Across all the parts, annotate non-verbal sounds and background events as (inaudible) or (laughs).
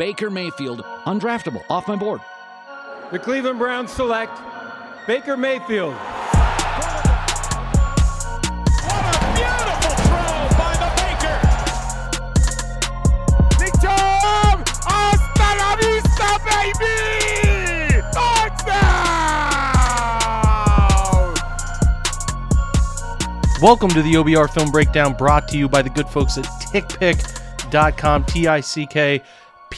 Baker Mayfield, undraftable, off my board. The Cleveland Browns select Baker Mayfield. What a beautiful throw by the Baker. Welcome to the OBR Film Breakdown brought to you by the good folks at tickpick.com, T I C K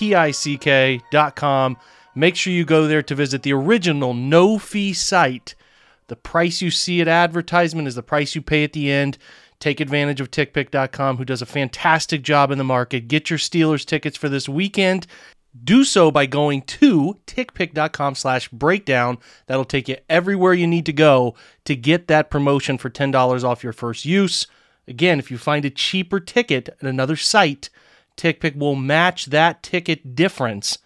P I C K.com. Make sure you go there to visit the original no fee site. The price you see at advertisement is the price you pay at the end. Take advantage of tickpick.com, who does a fantastic job in the market. Get your Steelers tickets for this weekend. Do so by going to tickpick.com slash breakdown. That'll take you everywhere you need to go to get that promotion for $10 off your first use. Again, if you find a cheaper ticket at another site, TickPick will match that ticket difference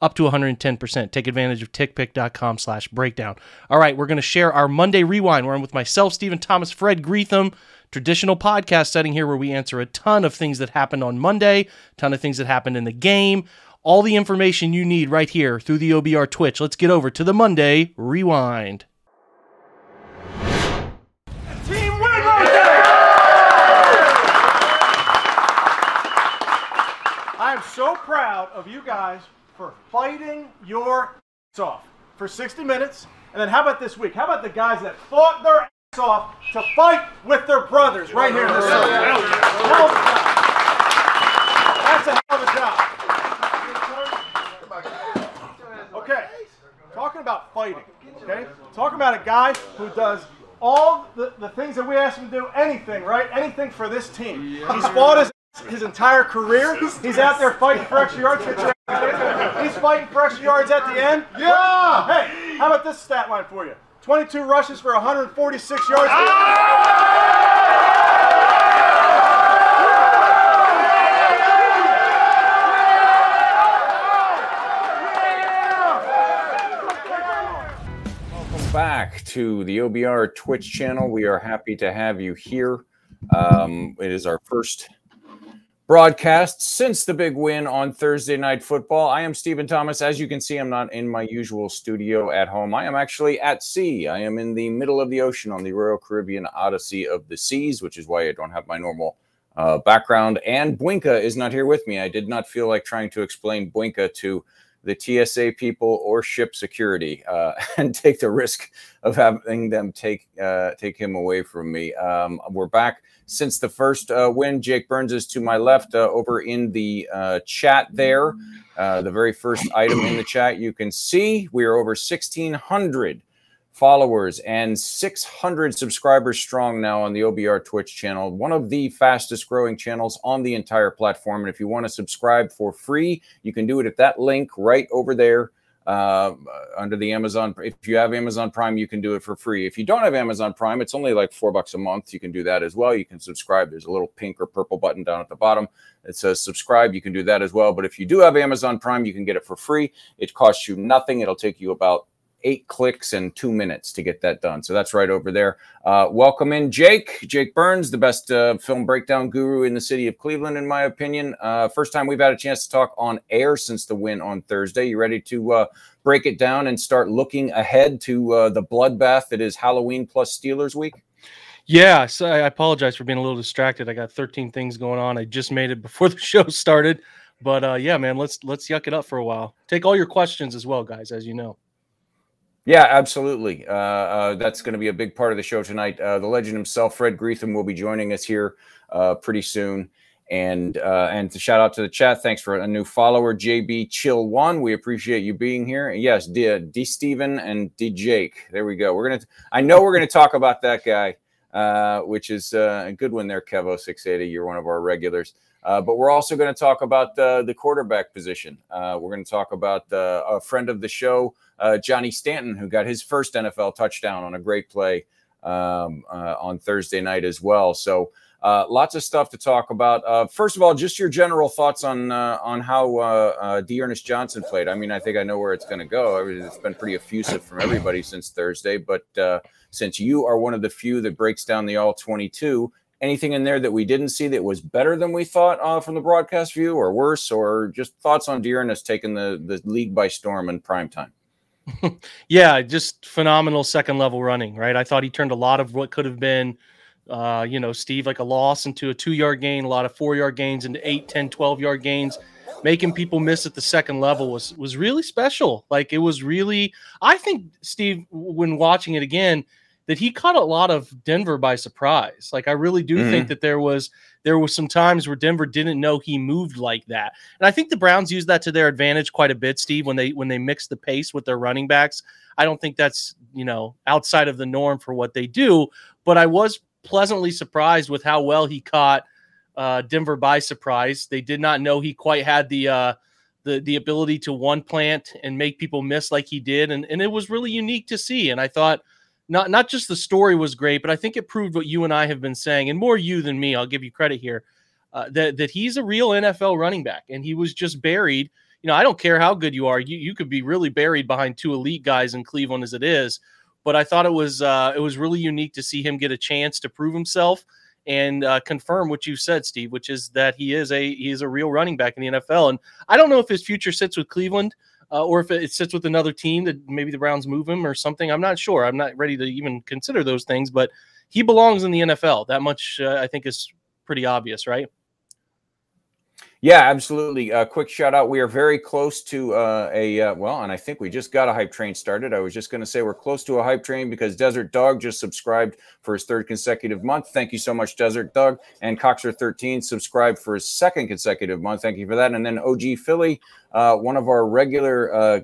up to 110%. Take advantage of tickpick.com slash breakdown. All right, we're going to share our Monday Rewind where I'm with myself, Stephen Thomas, Fred Greetham, traditional podcast setting here where we answer a ton of things that happened on Monday, ton of things that happened in the game, all the information you need right here through the OBR Twitch. Let's get over to the Monday Rewind. Proud of you guys for fighting your ass off for 60 minutes. And then how about this week? How about the guys that fought their ass off to fight with their brothers right here in this circle? Hell of a job. That's a hell of a job. Okay, talking about fighting, okay? Talking about a guy who does all the, the things that we ask him to do, anything, right? Anything for this team. He's fought his, his entire career. He's out there fighting for extra yards. Get your ass in. He's fighting for extra yards at the end. Yeah! Hey, how about this stat line for you? 22 rushes for 146 yards. Welcome back to the OBR Twitch channel. We are happy to have you here. Um, it is our first broadcast since the big win on Thursday Night Football. I am Stephen Thomas. As you can see, I'm not in my usual studio at home. I am actually at sea. I am in the middle of the ocean on the Royal Caribbean Odyssey of the Seas, which is why I don't have my normal uh, background. And Buinka is not here with me. I did not feel like trying to explain Buinka to the TSA people or ship security uh, (laughs) and take the risk of having them take uh, take him away from me. Um, we're back since the first uh, win. Jake Burns is to my left uh, over in the uh, chat there. Uh, the very first item in the chat you can see we are over 1,600 followers and 600 subscribers strong now on the OBR Twitch channel, one of the fastest growing channels on the entire platform. And if you want to subscribe for free, you can do it at that link right over there uh, under the Amazon. If you have Amazon Prime, you can do it for free. If you don't have Amazon Prime, it's only like four bucks a month. You can do that as well. You can subscribe. There's a little pink or purple button down at the bottom that says subscribe. You can do that as well. But if you do have Amazon Prime, you can get it for free. It costs you nothing. It'll take you about eight clicks and two minutes to get that done. So that's right over there. Uh, welcome in, Jake. Jake Burns, the best uh, film breakdown guru in the city of Cleveland, in my opinion. Uh, first time we've had a chance to talk on air since the win on Thursday. You ready to uh, break it down and start looking ahead to uh, the bloodbath that is Halloween plus Steelers week? Yeah, so I apologize for being a little distracted. I got 13 things going on. I just made it before the (laughs) show started. But uh, yeah, man, let's let's yuck it up for a while. Take all your questions as well, guys, as you know. Yeah, absolutely. Uh, uh, that's going to be a big part of the show tonight. Uh, the legend himself, Fred Greetham, will be joining us here uh, pretty soon. And uh, and to shout out to the chat, thanks for a new follower, JB Chill One. We appreciate you being here. Yes, D, D Steven and D Jake. There we go. We're gonna. I know we're gonna talk about that guy, uh, which is a good one there, Kevo Six Eighty. You're one of our regulars. Uh, but we're also going to talk about uh, the quarterback position. Uh, we're going to talk about a friend of the show, Johnny Stanton, who got his first NFL touchdown on a great play um, on Thursday night as well. So uh, lots of stuff to talk about. Uh, first of all, just your general thoughts on uh, on how uh, D'Ernest Johnson played. I mean, I think I know where it's going to go. I mean, it's been pretty effusive from everybody since Thursday, but since you are one of the few that breaks down the all 22 anything in there that we didn't see that was better than we thought uh, from the broadcast view, or worse, or just thoughts on D'Ernest taking the the league by storm in prime time? (laughs) yeah, just phenomenal second level running, right? I thought he turned a lot of what could have been, uh, you know, Steve, like a loss into a two yard gain, a lot of four yard gains into eight, 10, 12 yard gains. Making people miss at the second level was was really special. Like it was really, I think, Steve, when watching it again, that he caught a lot of Denver by surprise. Like I really do mm-hmm. think that there was there was some times where Denver didn't know he moved like that. And I think the Browns used that to their advantage quite a bit, Steve, when they when they mix the pace with their running backs. I don't think that's, you know, outside of the norm for what they do, but I was pleasantly surprised with how well he caught uh, Denver by surprise. They did not know he quite had the uh, the the ability to one plant and make people miss like he did, and and it was really unique to see. And I thought not not just the story was great, but I think it proved what you and I have been saying, and more you than me. I'll give you credit here. Uh, that that he's a real NFL running back, and he was just buried. You know, I don't care how good you are, you you could be really buried behind two elite guys in Cleveland as it is. But I thought it was uh, it was really unique to see him get a chance to prove himself and uh, confirm what you said, Steve, which is that he is a he is a real running back in the NFL. And I don't know if his future sits with Cleveland uh, or if it sits with another team that maybe the Browns move him or something. I'm not sure. I'm not ready to even consider those things, but he belongs in the NFL. That much uh, I think is pretty obvious, right? Yeah, absolutely. A uh, quick shout out. We are very close to uh, a, uh, well, and I think we just got a hype train started. I was just going to say we're close to a hype train because Desert Dog just subscribed for his third consecutive month. Thank you so much, Desert Dog. And Coxer13 subscribed for his second consecutive month. Thank you for that. And then OG Philly, uh, one of our regular uh,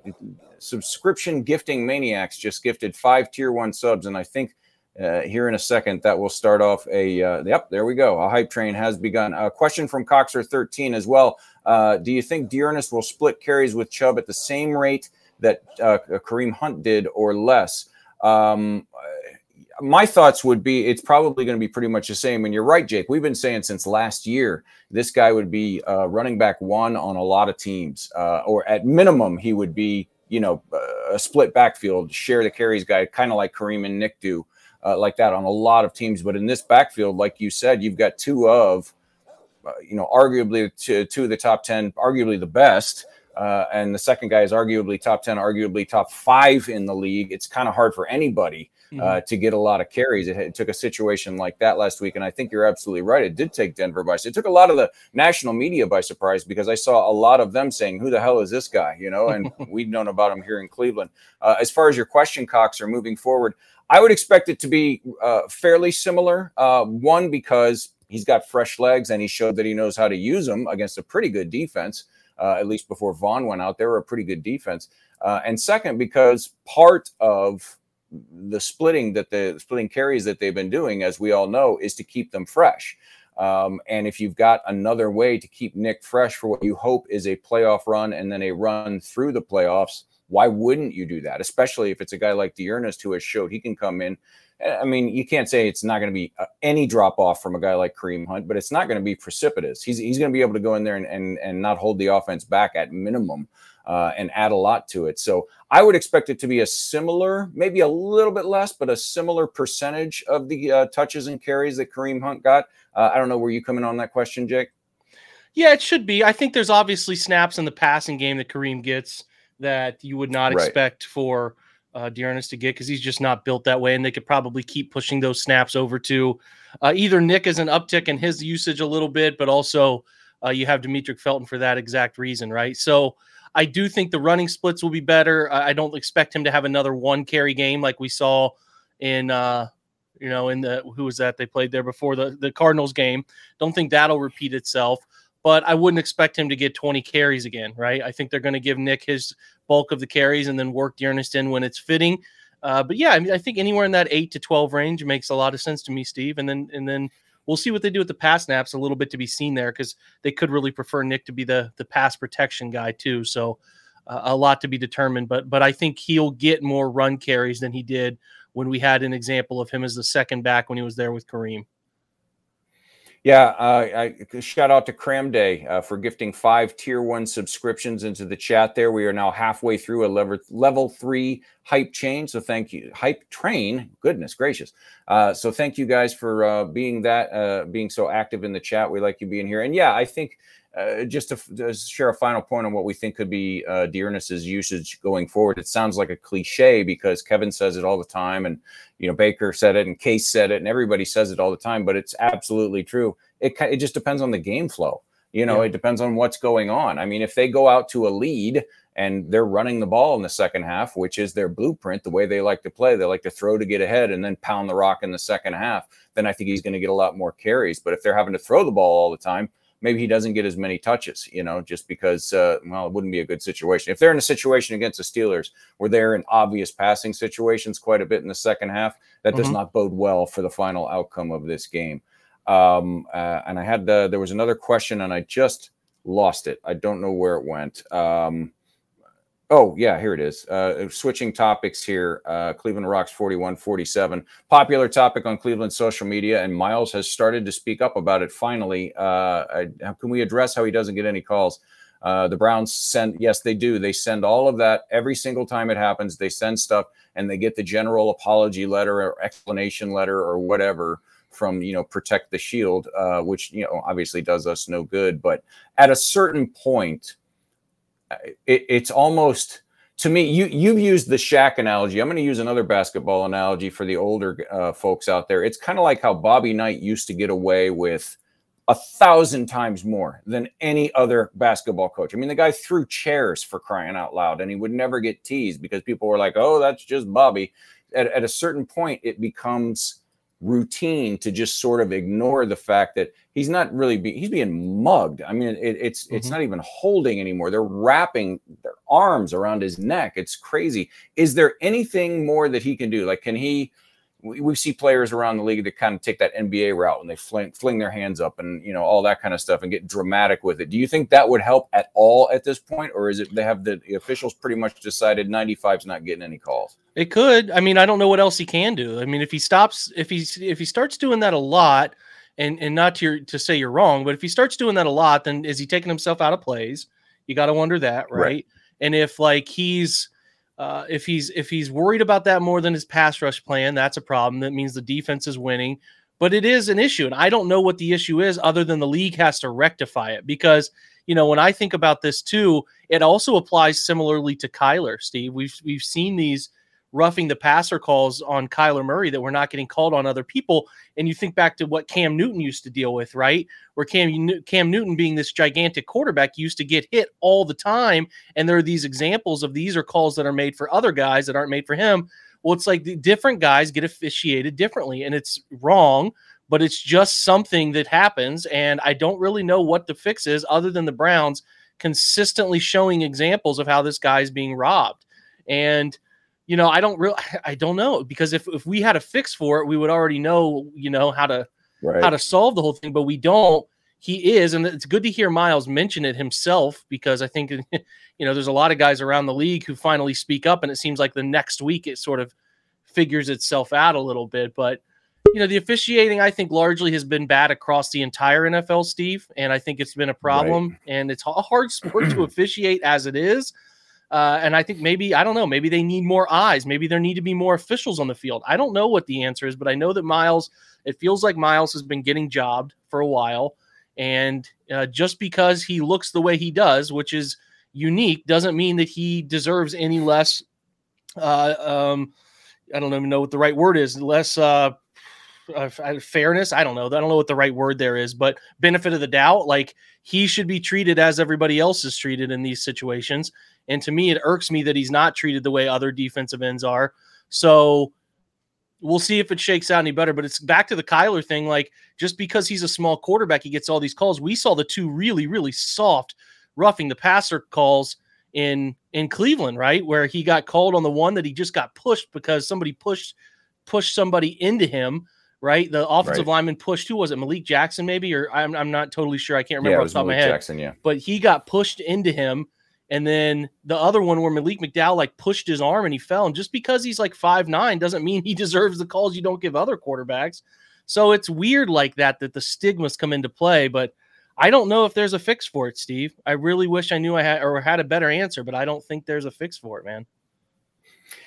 subscription gifting maniacs, just gifted five tier one subs. And I think uh, here in a second that will start off a uh, yep there we go. A hype train has begun. A question from coxer 13 as well. Uh, do you think D'Ernest will split carries with chubb at the same rate that uh, kareem hunt did or less? Um, my thoughts would be it's probably going to be pretty much the same. And you're right jake we've been saying since last year this guy would be uh, running back one on a lot of teams uh, or at minimum he would be you know a split backfield share the carries guy kind of like kareem and nick do uh, like that on a lot of teams. But in this backfield, like you said, you've got two of, uh, you know, arguably two, two of the top 10, arguably the best. Uh, and the second guy is arguably top 10, arguably top five in the league. It's kind of hard for anybody uh, mm-hmm. to get a lot of carries. It, it, took a situation like that last week. And I think you're absolutely right. It did take Denver by surprise. It took a lot of the national media by surprise because I saw a lot of them saying, Who the hell is this guy? You know, and (laughs) we'd known about him here in Cleveland. Uh, as far as your question, Cox, are moving forward, I would expect it to be uh, fairly similar. Uh, one, because he's got fresh legs and he showed that he knows how to use them against a pretty good defense. Uh, at least before Vaughn went out, they were a pretty good defense. Uh, and second, because part of the splitting that the splitting carries that they've been doing, as we all know, is to keep them fresh. Um, and if you've got another way to keep Nick fresh for what you hope is a playoff run and then a run through the playoffs, why wouldn't you do that? Especially if it's a guy like D'Ernest who has showed he can come in. Eh, I mean, you can't say it's not going to be uh, any drop off from a guy like Kareem Hunt, but it's not going to be precipitous. He's, he's going to be able to go in there and, and, and not hold the offense back at minimum uh, and add a lot to it. So I would expect it to be a similar, maybe a little bit less, but a similar percentage of the uh, touches and carries that Kareem Hunt got. Uh, I don't know where you come in on that question, Jake. Yeah, it should be. I think there's obviously snaps in the passing game that Kareem gets that you would not right. expect for uh, D'Ernest to get because he's just not built that way. And they could probably keep pushing those snaps over to uh, either Nick as an uptick in his usage a little bit, but also uh, you have Demetric Felton for that exact reason, right? So I do think the running splits will be better. I don't expect him to have another one carry game like we saw in. Uh, you know, in the who was that they played there before the the Cardinals game. Don't think that'll repeat itself but I wouldn't expect him to get 20 carries again, right? I think they're going to give Nick his bulk of the carries and then work D'Ernest in when it's fitting. Uh, but yeah, I mean, I think anywhere in that eight to 12 range makes a lot of sense to me, Steve. And then, and then we'll see what they do with the pass snaps a little bit to be seen there because they could really prefer Nick to be the the pass protection guy too. So uh, a lot to be determined. But but I think he'll get more run carries than he did when we had an example of him as the second back when he was there with Kareem. Yeah, uh, I, shout out to Cram Day uh, for gifting five tier one subscriptions into the chat. There, we are now halfway through a level level three hype chain. So thank you, hype train. Goodness gracious! Uh, so thank you guys for uh, being that uh, being so active in the chat. We like you being here, and yeah, I think uh, just to, to, share a final point on what we think could be uh, D'Ernest's usage going forward. It sounds like a cliche because Kevin says it all the time, and you know Baker said it, and Case said it, and everybody says it all the time. But it's absolutely true. It it just depends on the game flow. You know, yeah. it depends on what's going on. I mean, if they go out to a lead and they're running the ball in the second half, which is their blueprint, the way they like to play, they like to throw to get ahead and then pound the rock in the second half. Then I think he's going to get a lot more carries. But if they're having to throw the ball all the time, maybe he doesn't get as many touches, you know, just because, uh, well, it wouldn't be a good situation. If they're in a situation against the Steelers where they're in obvious passing situations quite a bit in the second half, that mm-hmm. does not bode well for the final outcome of this game. Um, uh, and I had, uh, there was another question and I just lost it. I don't know where it went. Um, Oh, yeah, here it is. Uh, switching topics here. Uh, Cleveland Rocks 4147. Popular topic on Cleveland social media, and Myles has started to speak up about it finally. Uh, can we address how he doesn't get any calls? Uh, the Browns send, yes, they do. They send all of that every single time it happens. They send stuff and they get the general apology letter or explanation letter or whatever from, you know, Protect the Shield, uh, which, you know, obviously does us no good. But at a certain point, it, it's almost to me you you've used the Shaq analogy. I'm going to use another basketball analogy for the older uh, folks out there. It's kind of like how bobby knight used to get away with a thousand times more than any other basketball coach. I mean the guy threw chairs for crying out loud and he would never get teased because people were like oh that's just bobby. At, at a certain point it becomes routine to just sort of ignore the fact that he's not really be, he's being mugged. I mean, it, it's mm-hmm. it's not even holding anymore. They're wrapping their arms around his neck. It's crazy. Is there anything more that he can do? Like, can he? We, we see players around the league that kind of take that NBA route and they fling, fling their hands up and you know all that kind of stuff and get dramatic with it. Do you think that would help at all at this point, or is it they have the, the officials pretty much decided 95's not getting any calls? It could. I mean, I don't know what else he can do. I mean, if he stops, if he's if he starts doing that a lot, and and not to your, to say you're wrong, but if he starts doing that a lot, then is he taking himself out of plays? You got to wonder that, right? right? And if like he's uh, if he's if he's worried about that more than his pass rush plan, that's a problem. That means the defense is winning, but it is an issue, and I don't know what the issue is other than the league has to rectify it. Because you know when I think about this too, it also applies similarly to Kyler. Steve, we've we've seen these roughing the passer calls on Kyler Murray that we're not getting called on other people. And you think back to what Cam Newton used to deal with, right? Where Cam Cam Newton, being this gigantic quarterback, used to get hit all the time. And there are these examples of these are calls that are made for other guys that aren't made for him. Well, it's like the different guys get officiated differently, and it's wrong. But it's just something that happens, and I don't really know what the fix is, other than the Browns consistently showing examples of how this guy is being robbed. And you know, I don't really, (sighs) I don't know because if, if we had a fix for it, we would already know, you know, how to, right. how to solve the whole thing, but we don't. He is, and it's good to hear Myles mention it himself because I think, (laughs) you know, there's a lot of guys around the league who finally speak up, and it seems like the next week it sort of figures itself out a little bit. But you know, the officiating I think largely has been bad across the entire NFL, Steve, and I think it's been a problem. Right. And it's a hard sport to (clears throat) officiate as it is. Uh, and I think maybe, I don't know, maybe they need more eyes. Maybe there need to be more officials on the field. I don't know what the answer is, but I know that Myles, it feels like Myles has been getting jobbed for a while. And uh, just because he looks the way he does, which is unique, doesn't mean that he deserves any less, uh, um, I don't even know what the right word is, less uh, uh, fairness. I don't know. I don't know what the right word there is, but benefit of the doubt. Like he should be treated as everybody else is treated in these situations. And to me, it irks me that he's not treated the way other defensive ends are. So we'll see if it shakes out any better. But it's back to the Kyler thing. Like just because he's a small quarterback, he gets all these calls. We saw the two really, really soft roughing the passer calls in in Cleveland, right? Where he got called on the one that he just got pushed because somebody pushed pushed somebody into him, right? The offensive right. lineman pushed who was it? Malik Jackson, maybe, or I'm, I'm not totally sure. I can't remember yeah, off the top of my head. Jackson, yeah. But he got pushed into him and then the other one where Malik McDowell like pushed his arm and he fell. And just because he's like five nine doesn't mean he (laughs) deserves the calls you don't give other quarterbacks. So it's weird like that that the stigmas come into play, but I don't know if there's a fix for it, Steve. I really wish I knew I had or had a better answer, but I don't think there's a fix for it, man.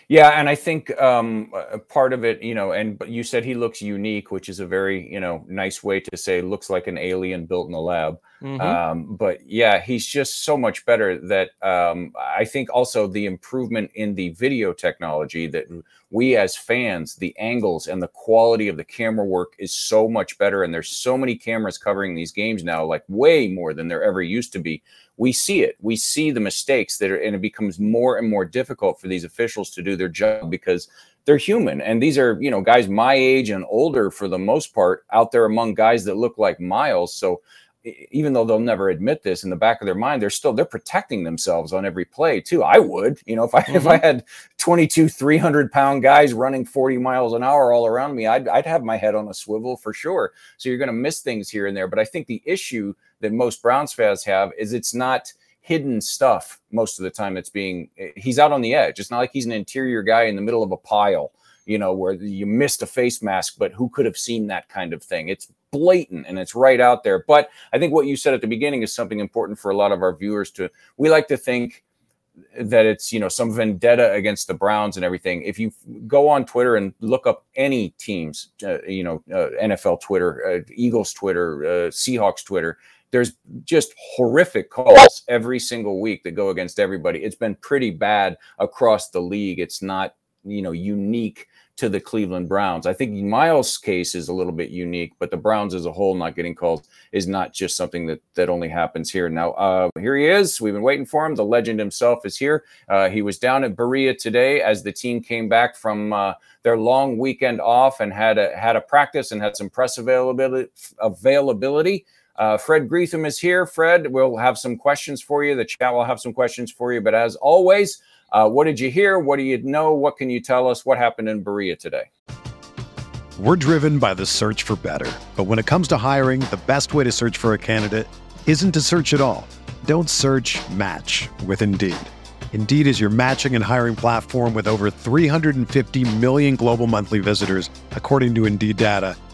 Yeah, and I think um, part of it, you know, and you said he looks unique, which is a very, you know, nice way to say looks like an alien built in a lab. Mm-hmm. Um, but yeah, he's just so much better that um, I think also the improvement in the video technology that we as fans, the angles and the quality of the camera work is so much better. And there's so many cameras covering these games now, like way more than there ever used to be. We see it. We see the mistakes that are, and it becomes more and more difficult for these officials to do their job because they're human. And these are, you know, guys my age and older for the most part out there among guys that look like Myles. So, even though they'll never admit this in the back of their mind, they're still they're protecting themselves on every play too. I would, you know, if I mm-hmm. (laughs) if I mm-hmm. had 22 300 pound guys running 40 miles an hour all around me, I'd I'd have my head on a swivel for sure. So you're going to miss things here and there. But I think the issue that most Browns fans have is it's not hidden stuff most of the time. It's being he's out on the edge. It's not like he's an interior guy in the middle of a pile you know, where you missed a face mask, but who could have seen that kind of thing? It's blatant and it's right out there. But I think what you said at the beginning is something important for a lot of our viewers to. We like to think that it's you know some vendetta against the Browns and everything. If you go on Twitter and look up any teams, uh, you know uh, NFL Twitter, uh, Eagles Twitter, uh, Seahawks Twitter, there's just horrific calls every single week that go against everybody. It's been pretty bad across the league. It's not you know unique to the Cleveland Browns. I think Myles' case is a little bit unique, but the Browns as a whole not getting called is not just something that that only happens here. Now, uh, here he is. We've been waiting for him. The legend himself is here. Uh, he was down at Berea today as the team came back from uh, their long weekend off and had a had a practice and had some press availability. Availability. Uh, Fred Greetham is here. Fred, we'll have some questions for you. The chat will have some questions for you. But as always, uh, what did you hear? What do you know? What can you tell us? What happened in Berea today? We're driven by the search for better. But when it comes to hiring, the best way to search for a candidate isn't to search at all. Don't search match with Indeed. Indeed is your matching and hiring platform with over 350 million global monthly visitors, according to Indeed data,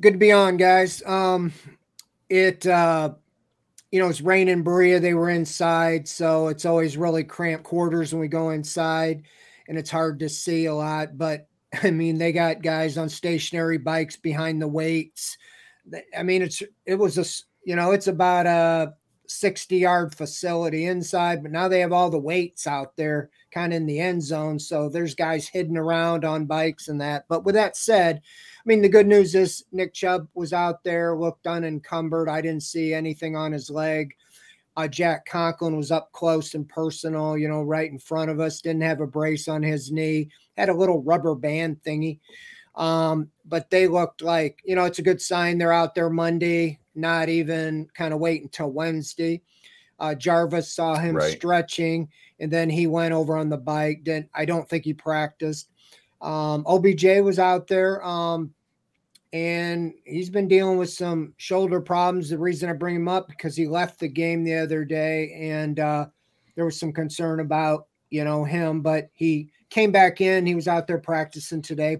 good to be on, guys. Um, it uh, you know it's raining Berea. They were inside, so it's always really cramped quarters when we go inside, and it's hard to see a lot. But (laughs) I mean, they got guys on stationary bikes behind the weights. I mean, it's it was a you know it's about a 60 yard facility inside, but now they have all the weights out there kind of in the end zone. So there's guys hidden around on bikes and that. But with that said, I mean, the good news is Nick Chubb was out there, looked unencumbered. I didn't see anything on his leg. Uh, Jack Conklin was up close and personal, you know, right in front of us. Didn't have a brace on his knee, had a little rubber band thingy. Um, but they looked like, you know, it's a good sign they're out there Monday, not even kind of wait until Wednesday. Uh, Jarvis saw him right. stretching and then he went over on the bike. Didn't I don't think he practiced. Um, OBJ was out there, um, and he's been dealing with some shoulder problems. The reason I bring him up because he left the game the other day, and uh, there was some concern about you know him, but he came back in. He was out there practicing today.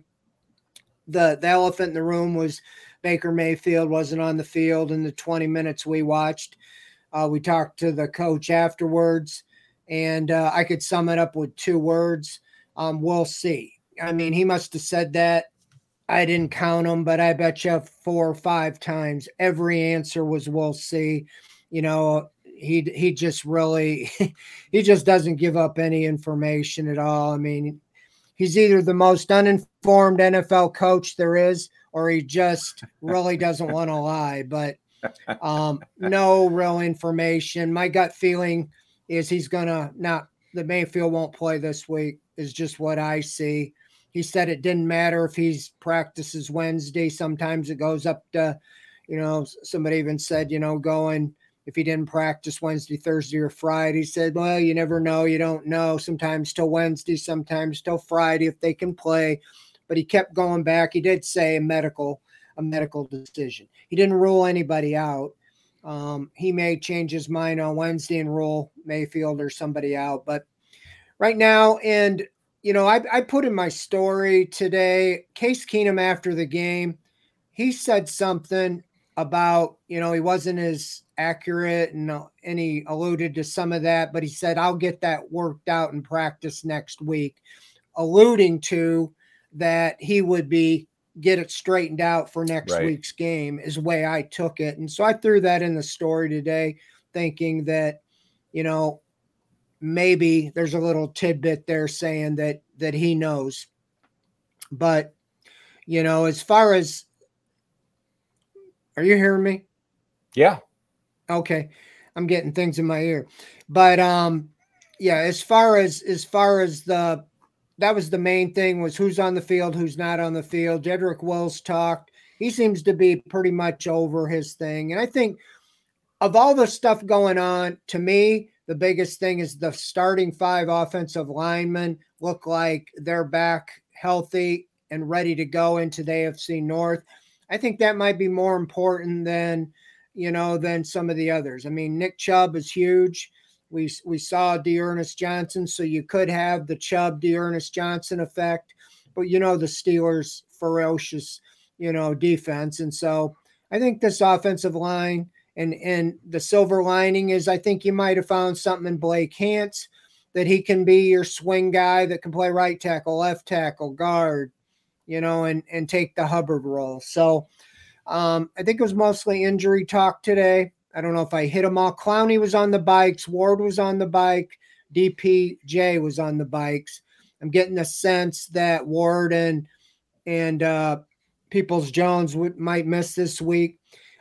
The The elephant in the room was Baker Mayfield wasn't on the field in the 20 minutes we watched. Uh, we talked to the coach afterwards and uh, I could sum it up with two words. Um, we'll see. I mean, he must have said that. I didn't count them, but I bet you four or five times every answer was we'll see. you know, he he just really (laughs) he just doesn't give up any information at all. I mean, he's either the most uninformed NFL coach there is, or he just really doesn't want to (laughs) lie. But um, no real information. My gut feeling is he's gonna not the Mayfield won't play this week. Is just what I see. He said it didn't matter if he's practices Wednesday. Sometimes it goes up to, you know, somebody even said, you know, going if he didn't practice Wednesday, Thursday, or Friday. He said, Well, you never know. You don't know. Sometimes till Wednesday, sometimes till Friday if they can play. But he kept going back. He did say a medical, a medical decision. He didn't rule anybody out. Um, he may change his mind on Wednesday and rule Mayfield or somebody out. But right now, and you know, I, I put in my story today, Case Keenum after the game, he said something about, you know, he wasn't as accurate and, and he alluded to some of that, but he said, I'll get that worked out in practice next week, alluding to that he would be get it straightened out for next right. week's game is the way I took it. And so I threw that in the story today, thinking that, you know, maybe there's a little tidbit there saying that that he knows. But you know, as far as are you hearing me? Yeah. Okay. I'm getting things in my ear. But um yeah, as far as as far as the that was the main thing was who's on the field, who's not on the field. Jedrick Wills talked. He seems to be pretty much over his thing. And I think of all the stuff going on, to me, the biggest thing is the starting five offensive linemen look like they're back healthy and ready to go into the AFC North. I think that might be more important than you know, than some of the others. I mean, Nick Chubb is huge. We we saw D'Ernest Johnson, so you could have the Chubb D'Ernest Johnson effect, but you know the Steelers' ferocious, you know, defense, and so I think this offensive line and and the silver lining is I think you might have found something in Blake Hance that he can be your swing guy that can play right tackle, left tackle, guard, you know, and and take the Hubbard role. So um, I think it was mostly injury talk today. I don't know if I hit them all. Clowney was on the bikes, Ward was on the bike, DPJ was on the bikes. I'm getting the sense that Ward and and uh, Peoples Jones might miss this week,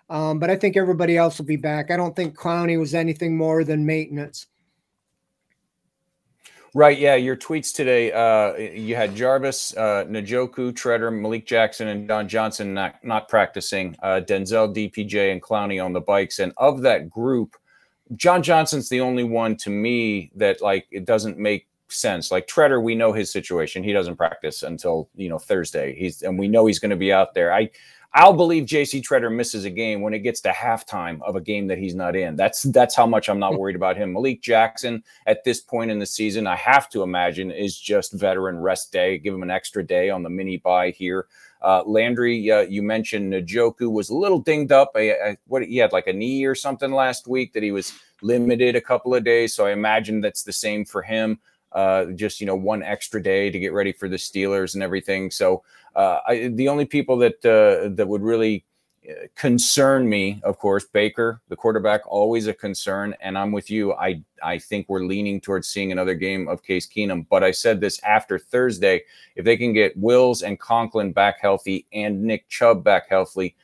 um, but I think everybody else will be back. I don't think Clowney was anything more than maintenance. Right. Yeah. Your tweets today. Uh, you had Jarvis, uh, Njoku, Tretter, Malik Jackson, and John Johnson not not practicing. Uh, Denzel, DPJ, and Clowney on the bikes. And of that group, John Johnson's the only one to me that like it doesn't make sense. Like Tretter, we know his situation. He doesn't practice until you know Thursday. He's and we know he's going to be out there. I I'll believe JC Tretter misses a game when it gets to halftime of a game that he's not in. That's that's how much I'm not hmm. worried about him. Malik Jackson at this point in the season, I have to imagine is just veteran rest day. Give him an extra day on the mini bye here. Uh, Landry, uh, you mentioned Njoku was a little dinged up. I, I, what he had like a knee or something last week that he was limited a couple of days. So I imagine that's the same for him uh, just you know one extra day to get ready for the Steelers and everything. So uh, I, the only people that uh, that would really uh, concern me, of course, Baker, the quarterback, always a concern. And I'm with you. I I think we're leaning towards seeing another game of Case Keenum. But I said this after Thursday. If they can get Wills and Conklin back healthy and Nick Chubb back healthy,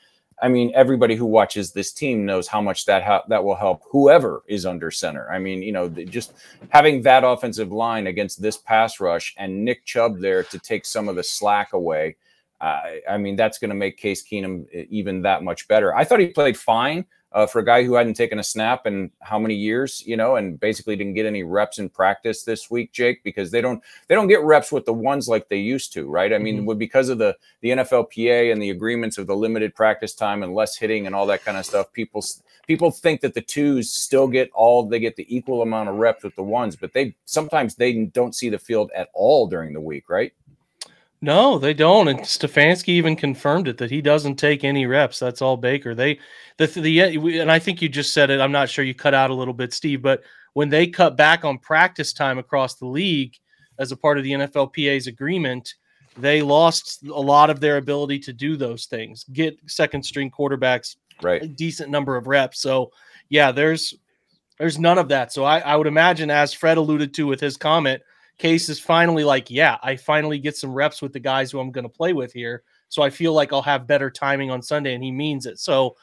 I mean, everybody who watches this team knows how much that ha- that will help whoever is under center. I mean, you know, just having that offensive line against this pass rush and Nick Chubb there to take some of the slack away. Uh, I mean, that's going to make Case Keenum even that much better. I thought he played fine uh, for a guy who hadn't taken a snap in how many years, you know, and basically didn't get any reps in practice this week, Jake, because they don't they don't get reps with the ones like they used to, right? I mean, mm-hmm. because of the the NFLPA and the agreements of the limited practice time and less hitting and all that kind of stuff, people people think that the twos still get all they get the equal amount of reps with the ones, but they sometimes they don't see the field at all during the week, right? No, they don't. And Stefanski even confirmed it that he doesn't take any reps. That's all Baker. They the the and I think you just said it. I'm not sure you cut out a little bit, Steve, but when they cut back on practice time across the league as a part of the NFLPA's agreement, they lost a lot of their ability to do those things. Get second string quarterbacks right a decent number of reps. So yeah, there's there's none of that. So I, I would imagine, as Fred alluded to with his comment, Case is finally like, yeah, I finally get some reps with the guys who I'm going to play with here. So I feel like I'll have better timing on Sunday, and he means it. So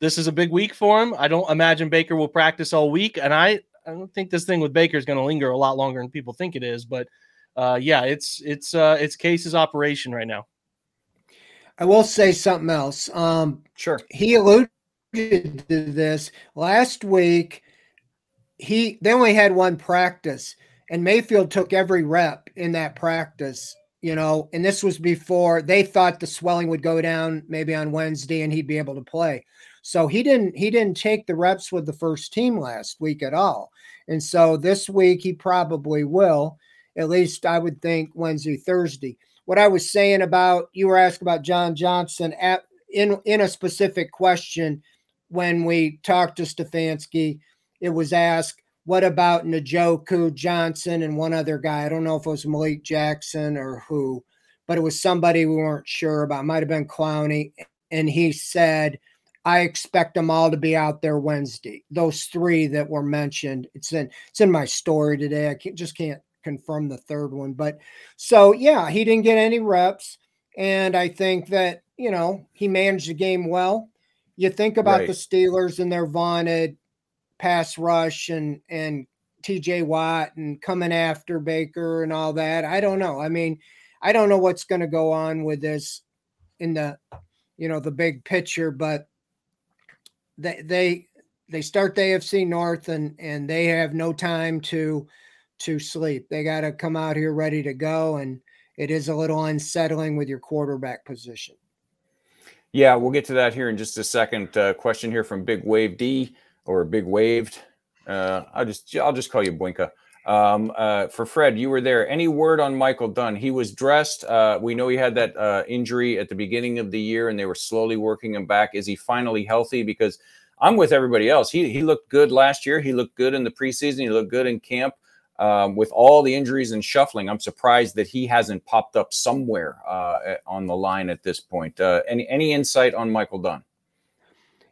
this is a big week for him. I don't imagine Baker will practice all week, and I I don't think this thing with Baker is going to linger a lot longer than people think it is. But uh, yeah, it's it's uh, it's Case's operation right now. I will say something else. Um, sure. He alluded to this last week. He they only had one practice, and Mayfield took every rep in that practice. You know, and this was before they thought the swelling would go down maybe on Wednesday and he'd be able to play. So he didn't he didn't take the reps with the first team last week at all. And so this week he probably will. At least I would think Wednesday, Thursday. What I was saying about you were asked about John Johnson at in in a specific question when we talked to Stefanski, it was asked, what about Njoku, Johnson, and one other guy? I don't know if it was Malik Jackson or who, but it was somebody we weren't sure about. Might have been Clowney. And he said, I expect them all to be out there Wednesday. Those three that were mentioned. It's in it's in my story today. I can't, just can't confirm the third one. But so yeah, he didn't get any reps. And I think that, you know, he managed the game well. You think about Right. the Steelers and their vaunted pass rush and and TJ Watt and coming after Baker and all that. I don't know. I mean, I don't know what's going to go on with this in the you know the big picture, but they they they start the AFC North and and they have no time to to sleep. They got to come out here ready to go and it is a little unsettling with your quarterback position. Yeah, we'll get to that here in just a second. Uh, question here from Big Wave D or Big Waved. Uh, I'll just I'll just call you Boinka. Um, uh, for Fred, you were there. Any word on Michael Dunn? He was dressed. Uh, we know he had that uh, injury at the beginning of the year, and they were slowly working him back. Is he finally healthy? Because I'm with everybody else. He he looked good last year. He looked good in the preseason. He looked good in camp. Um, with all the injuries and shuffling, I'm surprised that he hasn't popped up somewhere uh, on the line at this point. Uh, any any insight on Michael Dunn?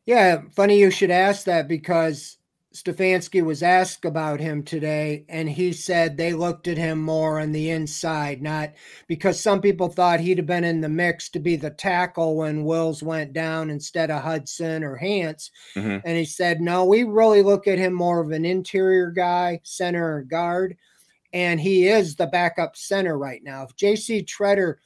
Yeah, funny you should ask that because Stefanski was asked about him today, and he said they looked at him more on the inside, not because some people thought he'd have been in the mix to be the tackle when Wills went down instead of Hudson or Hance. Mhm. And he said, no, we really look at him more of an interior guy, center or guard. And he is the backup center right now. If JC Tretter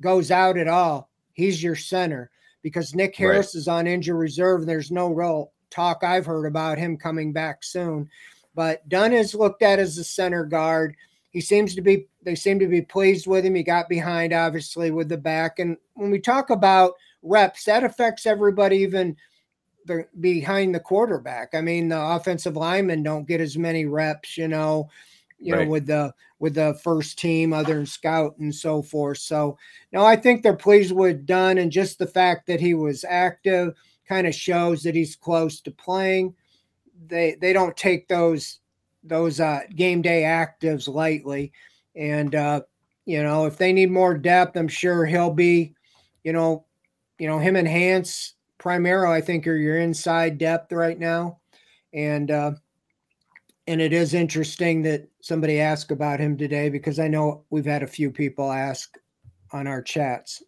goes out at all, he's your center because Nick Right. Harris is on injury reserve. And there's no real talk I've heard about him coming back soon. But Dunn is looked at as a center guard. He seems to be, they seem to be pleased with him. He got behind, obviously, with the back. And when we talk about reps, that affects everybody, even the behind the quarterback. I mean, the offensive linemen don't get as many reps, you know, you Right. know, with the with the first team, other than scout and so forth. So no, I think they're pleased with Dunn and just the fact that he was active kind of shows that he's close to playing. They they don't take those those uh, game day actives lightly, and uh, you know if they need more depth, I'm sure he'll be, you know, you know him and Hance primarily I think are your inside depth right now, and uh, and it is interesting that somebody asked about him today because I know we've had a few people ask on our chats.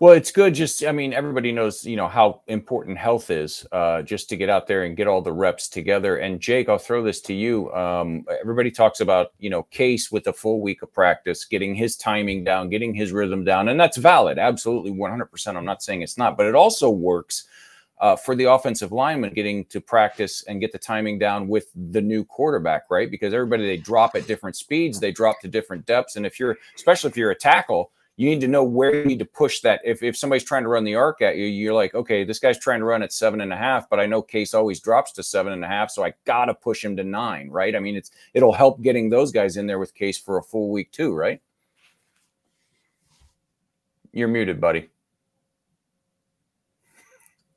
Well, it's good. Just, I mean, everybody knows, you know, how important health is uh, just to get out there and get all the reps together. And Jake, I'll throw this to you. Um, everybody talks about, you know, Case with a full week of practice, getting his timing down, getting his rhythm down. And that's valid. Absolutely 100%. I'm not saying it's not, but it also works uh, for the offensive lineman getting to practice and get the timing down with the new quarterback, right? Because everybody, they drop at different speeds, they drop to different depths. And if you're, especially if you're a tackle, you need to know where you need to push that. If, if somebody's trying to run the arc at you, you're like, okay, this guy's trying to run at seven and a half, but I know Case always drops to seven and a half, so I gotta push him to nine, right? I mean, it's it'll help getting those guys in there with Case for a full week too, right? You're muted, buddy.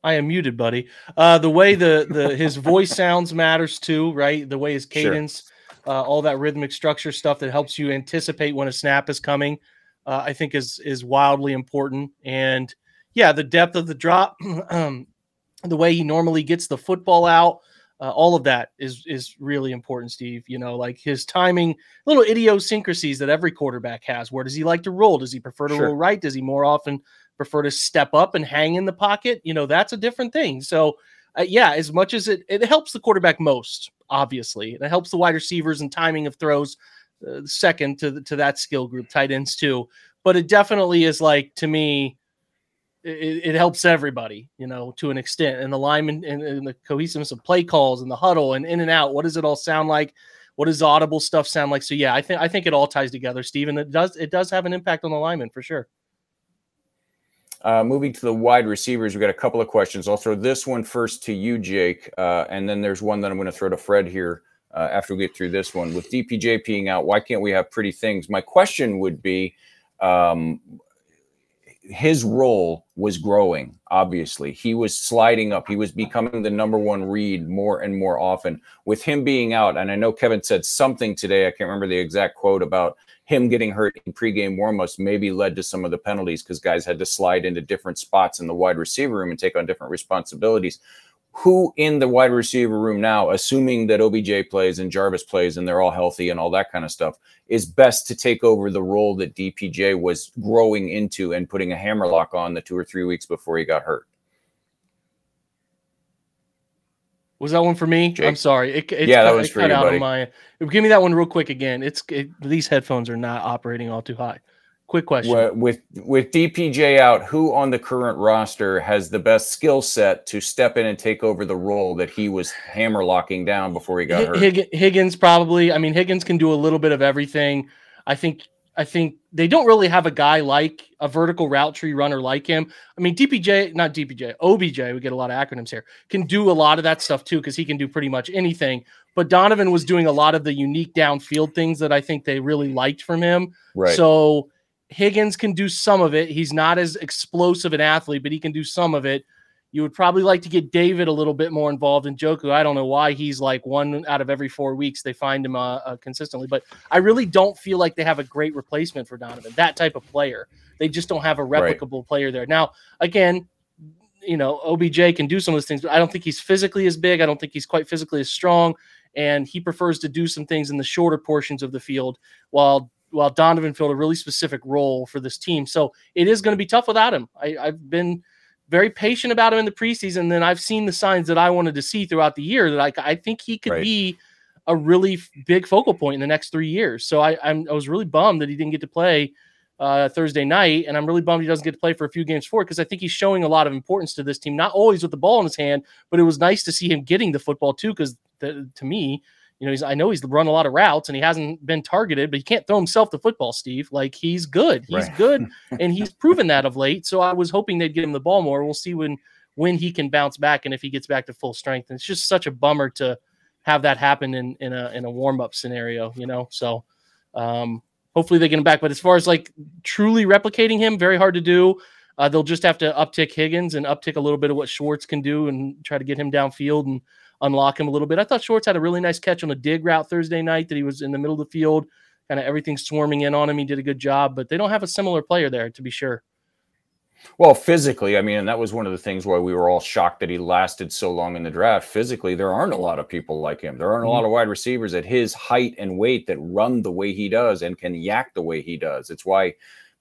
I am muted, buddy. Uh, the way the the his voice (laughs) sounds matters too, right? The way his Sure. cadence, uh, all that rhythmic structure stuff that helps you anticipate when a snap is coming, uh, I think is is wildly important. And yeah, the depth of the drop. (clears throat) um, the way he normally gets the football out. Uh, all of that is is really important, Steve. You know, like his timing, little idiosyncrasies that every quarterback has. Where does he like to roll? Does he prefer to sure. roll right? Does he more often prefer to step up and hang in the pocket? You know, that's a different thing. So, uh, yeah, as much as it it helps the quarterback most, obviously, it helps the wide receivers and timing of throws. Uh, second to the, to that skill group, tight ends too. But it definitely is like to me it, it, helps everybody, you know, to an extent. And the lineman and, and, the cohesiveness of play calls and the huddle and in and out. What does it all sound like? What does audible stuff sound like? So yeah, I think I think it all ties together, Stephen. It does it does have an impact on the lineman for sure. Uh, moving to the wide receivers, we've got a couple of questions. I'll throw this one first to you, Jake, uh, and then there's one that I'm going to throw to Fred here uh, after we get through this one. With DPJ being out, why can't we have pretty things? My question would be, um, his role was growing obviously he was sliding up he was becoming the number one read more and more often with him being out and i know kevin said something today i can't remember the exact quote about him getting hurt in pregame warmups maybe led to some of the penalties because guys had to slide into different spots in the wide receiver room and take on different responsibilities who in the wide receiver room now, assuming that OBJ plays and Jarvis plays and they're all healthy and all that kind of stuff, is best to take over the role that DPJ was growing into and putting a hammerlock on the two or three weeks before he got hurt? Was that one for me? Jake? I'm sorry. It, it yeah, cut, that was for you, buddy. My, give me that one real quick again. It's it, these headphones are not operating all too high. Quick question. With with DPJ out, who on the current roster has the best skill set to step in and take over the role that he was hammer locking down before he got H- hurt? Higgins probably. I mean, Higgins can do a little bit of everything. I think I think they don't really have a guy like a vertical route tree runner like him. I mean, DPJ, not DPJ, OBJ, we get a lot of acronyms here, can do a lot of that stuff too, because he can do pretty much anything. But Donovan was doing a lot of the unique downfield things that I think they really liked from him. Right. So Higgins can do some of it. He's not as explosive an athlete, but he can do some of it. You would probably like to get David a little bit more involved Njoku. I don't know why he's like one out of every four weeks they find him uh, uh, consistently, but I really don't feel like they have a great replacement for Donovan. That type of player, they just don't have a replicable right. player there. Now, again, you know, OBJ can do some of those things, but I don't think he's physically as big. I don't think he's quite physically as strong, and he prefers to do some things in the shorter portions of the field while while Donovan filled a really specific role for this team. So it is going to be tough without him. I, I've been very patient about him in the preseason. Then I've seen the signs that I wanted to see throughout the year that I, I think he could right. be a really big focal point in the next three years. So I, I'm, I was really bummed that he didn't get to play uh, Thursday night, and I'm really bummed he doesn't get to play for a few games forward because I think he's showing a lot of importance to this team. Not always with the ball in his hand, but it was nice to see him getting the football too. Because to me, you know, he's I know he's run a lot of routes and he hasn't been targeted, but he can't throw himself the football, Steve. Like he's good. He's right. good (laughs) and he's proven that of late. So I was hoping they'd give him the ball more. We'll see when when he can bounce back and if he gets back to full strength. And it's just such a bummer to have that happen in in a in a warm-up scenario, you know. So um hopefully they get him back. But as far as like truly replicating him, very hard to do. Uh, they'll just have to uptick Higgins and uptick a little bit of what Schwartz can do and try to get him downfield and unlock him a little bit. I thought Schwartz had a really nice catch on a dig route Thursday night that he was in the middle of the field, kind of everything swarming in on him. He did a good job, but they don't have a similar player there to be sure. Well, physically, I mean, and that was one of the things why we were all shocked that he lasted so long in the draft. Physically, there aren't a lot of people like him. There aren't a lot mm-hmm. of wide receivers at his height and weight that run the way he does and can yak the way he does. It's why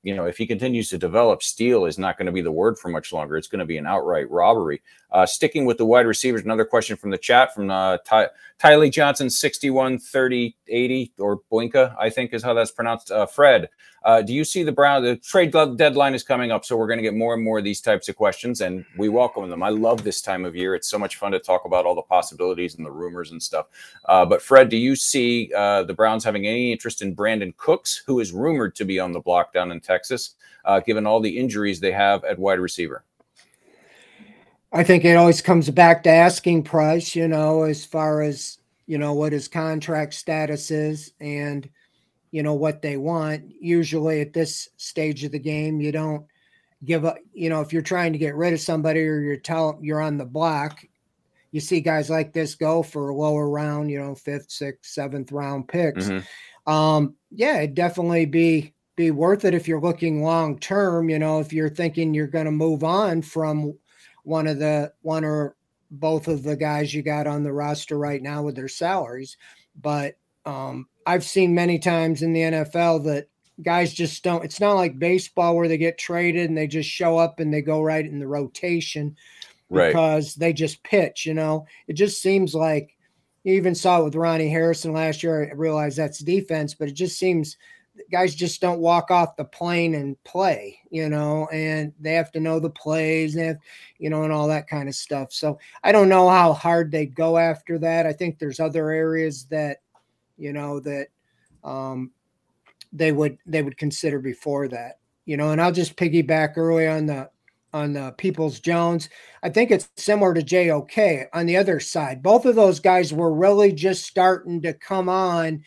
you know, if he continues to develop, steal is not going to be the word for much longer. It's going to be an outright robbery. Uh, sticking with the wide receivers, another question from the chat from uh, Ty- Tylee Johnson, 61 30 80, or Boinka, I think is how that's pronounced. Uh, Fred, uh, do you see the Brown? The trade deadline is coming up, so we're going to get more and more of these types of questions, and we welcome them. I love this time of year. It's so much fun to talk about all the possibilities and the rumors and stuff. Uh, but Fred, do you see uh, the Browns having any interest in Brandin Cooks, who is rumored to be on the block down in Texas, uh, given all the injuries they have at wide receiver? I think it always comes back to asking price, you know, as far as you know what his contract status is and you know what they want usually at this stage of the game you don't give up you know if you're trying to get rid of somebody or you're tell you're on the block you see guys like this go for a lower round you know fifth sixth seventh round picks mm-hmm. um yeah it'd definitely be be worth it if you're looking long term you know if you're thinking you're going to move on from one of the one or both of the guys you got on the roster right now with their salaries. But um, I've seen many times in the NFL that guys just don't. It's not like baseball where they get traded and they just show up and they go right in the rotation Right. because they just pitch. You know, it just seems like you even saw it with Ronnie Harrison last year. I realize that's defense, but it just seems guys just don't walk off the plane and play, you know, and they have to know the plays, and, you know, and all that kind of stuff. So I don't know how hard they go after that. I think there's other areas that, you know, that um, they would they would consider before that, you know. And I'll just piggyback early on the on the Peoples Jones. I think it's similar to JOK on the other side. Both of those guys were really just starting to come on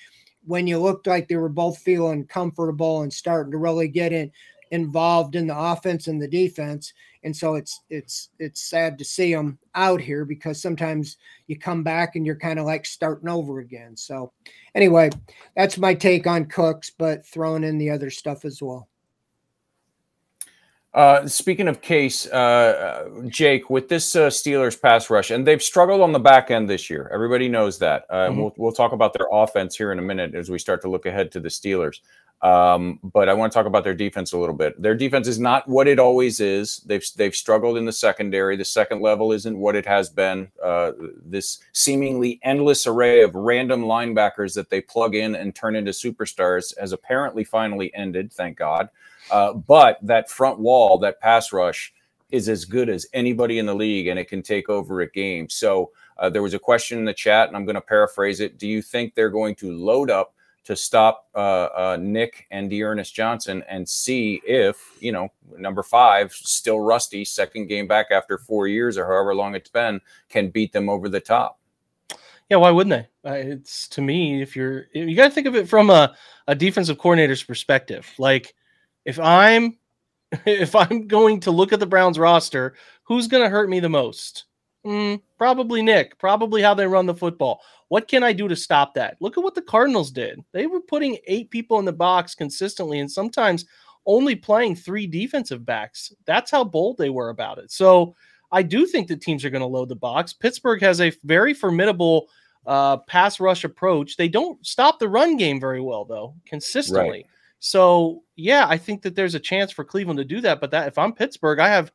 when you looked like they were both feeling comfortable and starting to really get in involved in the offense and the defense. And so it's it's it's sad to see them out here because sometimes you come back and you're kind of like starting over again. So anyway, that's my take on Cooks, but throwing in the other stuff as well. Uh, speaking of case, uh, uh, Jake, with this uh, Steelers pass rush, and they've struggled on the back end this year. Everybody knows that. Uh, Mhm. We'll we'll talk about their offense here in a minute as we start to look ahead to the Steelers. Um, but I want to talk about their defense a little bit. Their defense is not what it always is. They've they've struggled in the secondary. The second level isn't what it has been. Uh, this seemingly endless array of random linebackers that they plug in and turn into superstars has apparently finally ended. Thank God. Uh, but that front wall, that pass rush, is as good as anybody in the league, and it can take over a game. So uh, there was a question in the chat, and I'm going to paraphrase it. Do you think they're going to load up to stop uh, uh, Nick and D'Ernest Johnson and see if you know number five, still rusty, second game back after four years or however long it's been, can beat them over the top? Yeah, why wouldn't they? Uh, it's to me, if you're, you got to think of it from a, a defensive coordinator's perspective. Like, if I'm, (laughs) if I'm going to look at the Browns roster, who's going to hurt me the most? Mm, probably Nick. Probably how they run the football. What can I do to stop that? Look at what the Cardinals did. They were putting eight people in the box consistently, and sometimes only playing three defensive backs. That's how bold they were about it. So I do think that teams are going to load the box. Pittsburgh has a very formidable uh, pass rush approach. They don't stop the run game very well, though, consistently. So yeah, I think that there's a chance for Cleveland to do that. But that if I'm Pittsburgh, I have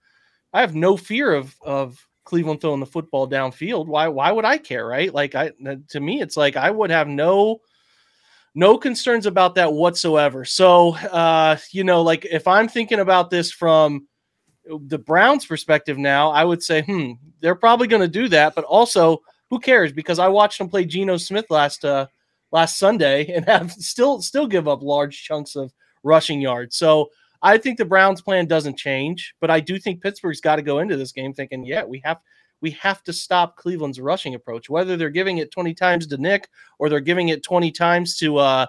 I have no fear of of Cleveland throwing the football downfield. Why why would I care, right? Like I to me, it's like I would have no no concerns about that whatsoever. So uh, you know, like if I'm thinking about this from the Browns' perspective now, I would say, hmm, they're probably going to do that. But also, who cares? Because I watched them play Geno Smith last uh, last Sunday and have still still give up large chunks of rushing yards. So I think the Browns' plan doesn't change, but I do think Pittsburgh's got to go into this game thinking, yeah, we have we have to stop Cleveland's rushing approach. Whether they're giving it 20 times to Nick or they're giving it 20 times to uh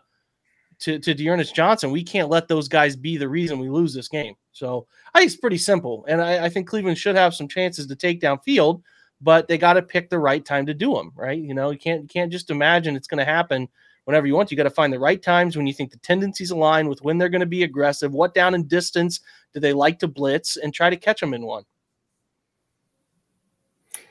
to, to D'Ernest Johnson, we can't let those guys be the reason we lose this game. So I think it's pretty simple. And I, I think Cleveland should have some chances to take down field, but they got to pick the right time to do them, right? You know, you can't you can't just imagine it's going to happen whenever you want. You got to find the right times when you think the tendencies align with when they're going to be aggressive. What down and distance do they like to blitz and try to catch them in one?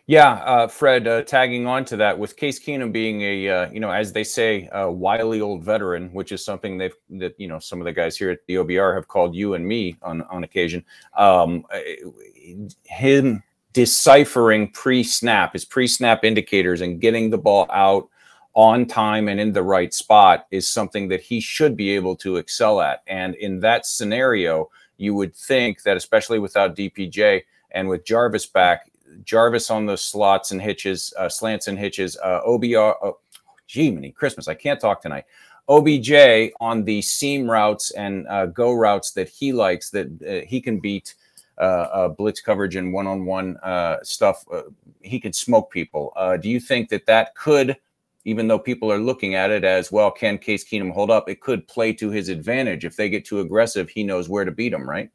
Yeah, uh, Fred, uh, tagging on to that, with Case Keenum being a, uh, you know, as they say, a wily old veteran, which is something they've, that, you know, some of the guys here at the OBR have called you and me on, on occasion. Um, him deciphering pre snap, his pre snap indicators and getting the ball out on time and in the right spot is something that he should be able to excel at. And in that scenario, you would think that, especially without DPJ and with Jarvis back, Jarvis on the slots and hitches, uh, slants and hitches, uh, OBR, oh, gee, many Christmas. I can't talk tonight. OBJ on the seam routes and uh, go routes that he likes, that uh, he can beat blitz coverage and one on one stuff. Uh, he could smoke people. Uh, do you think that that could, even though people are looking at it as well, can Case Keenum hold up? It could play to his advantage. If they get too aggressive, he knows where to beat them, right?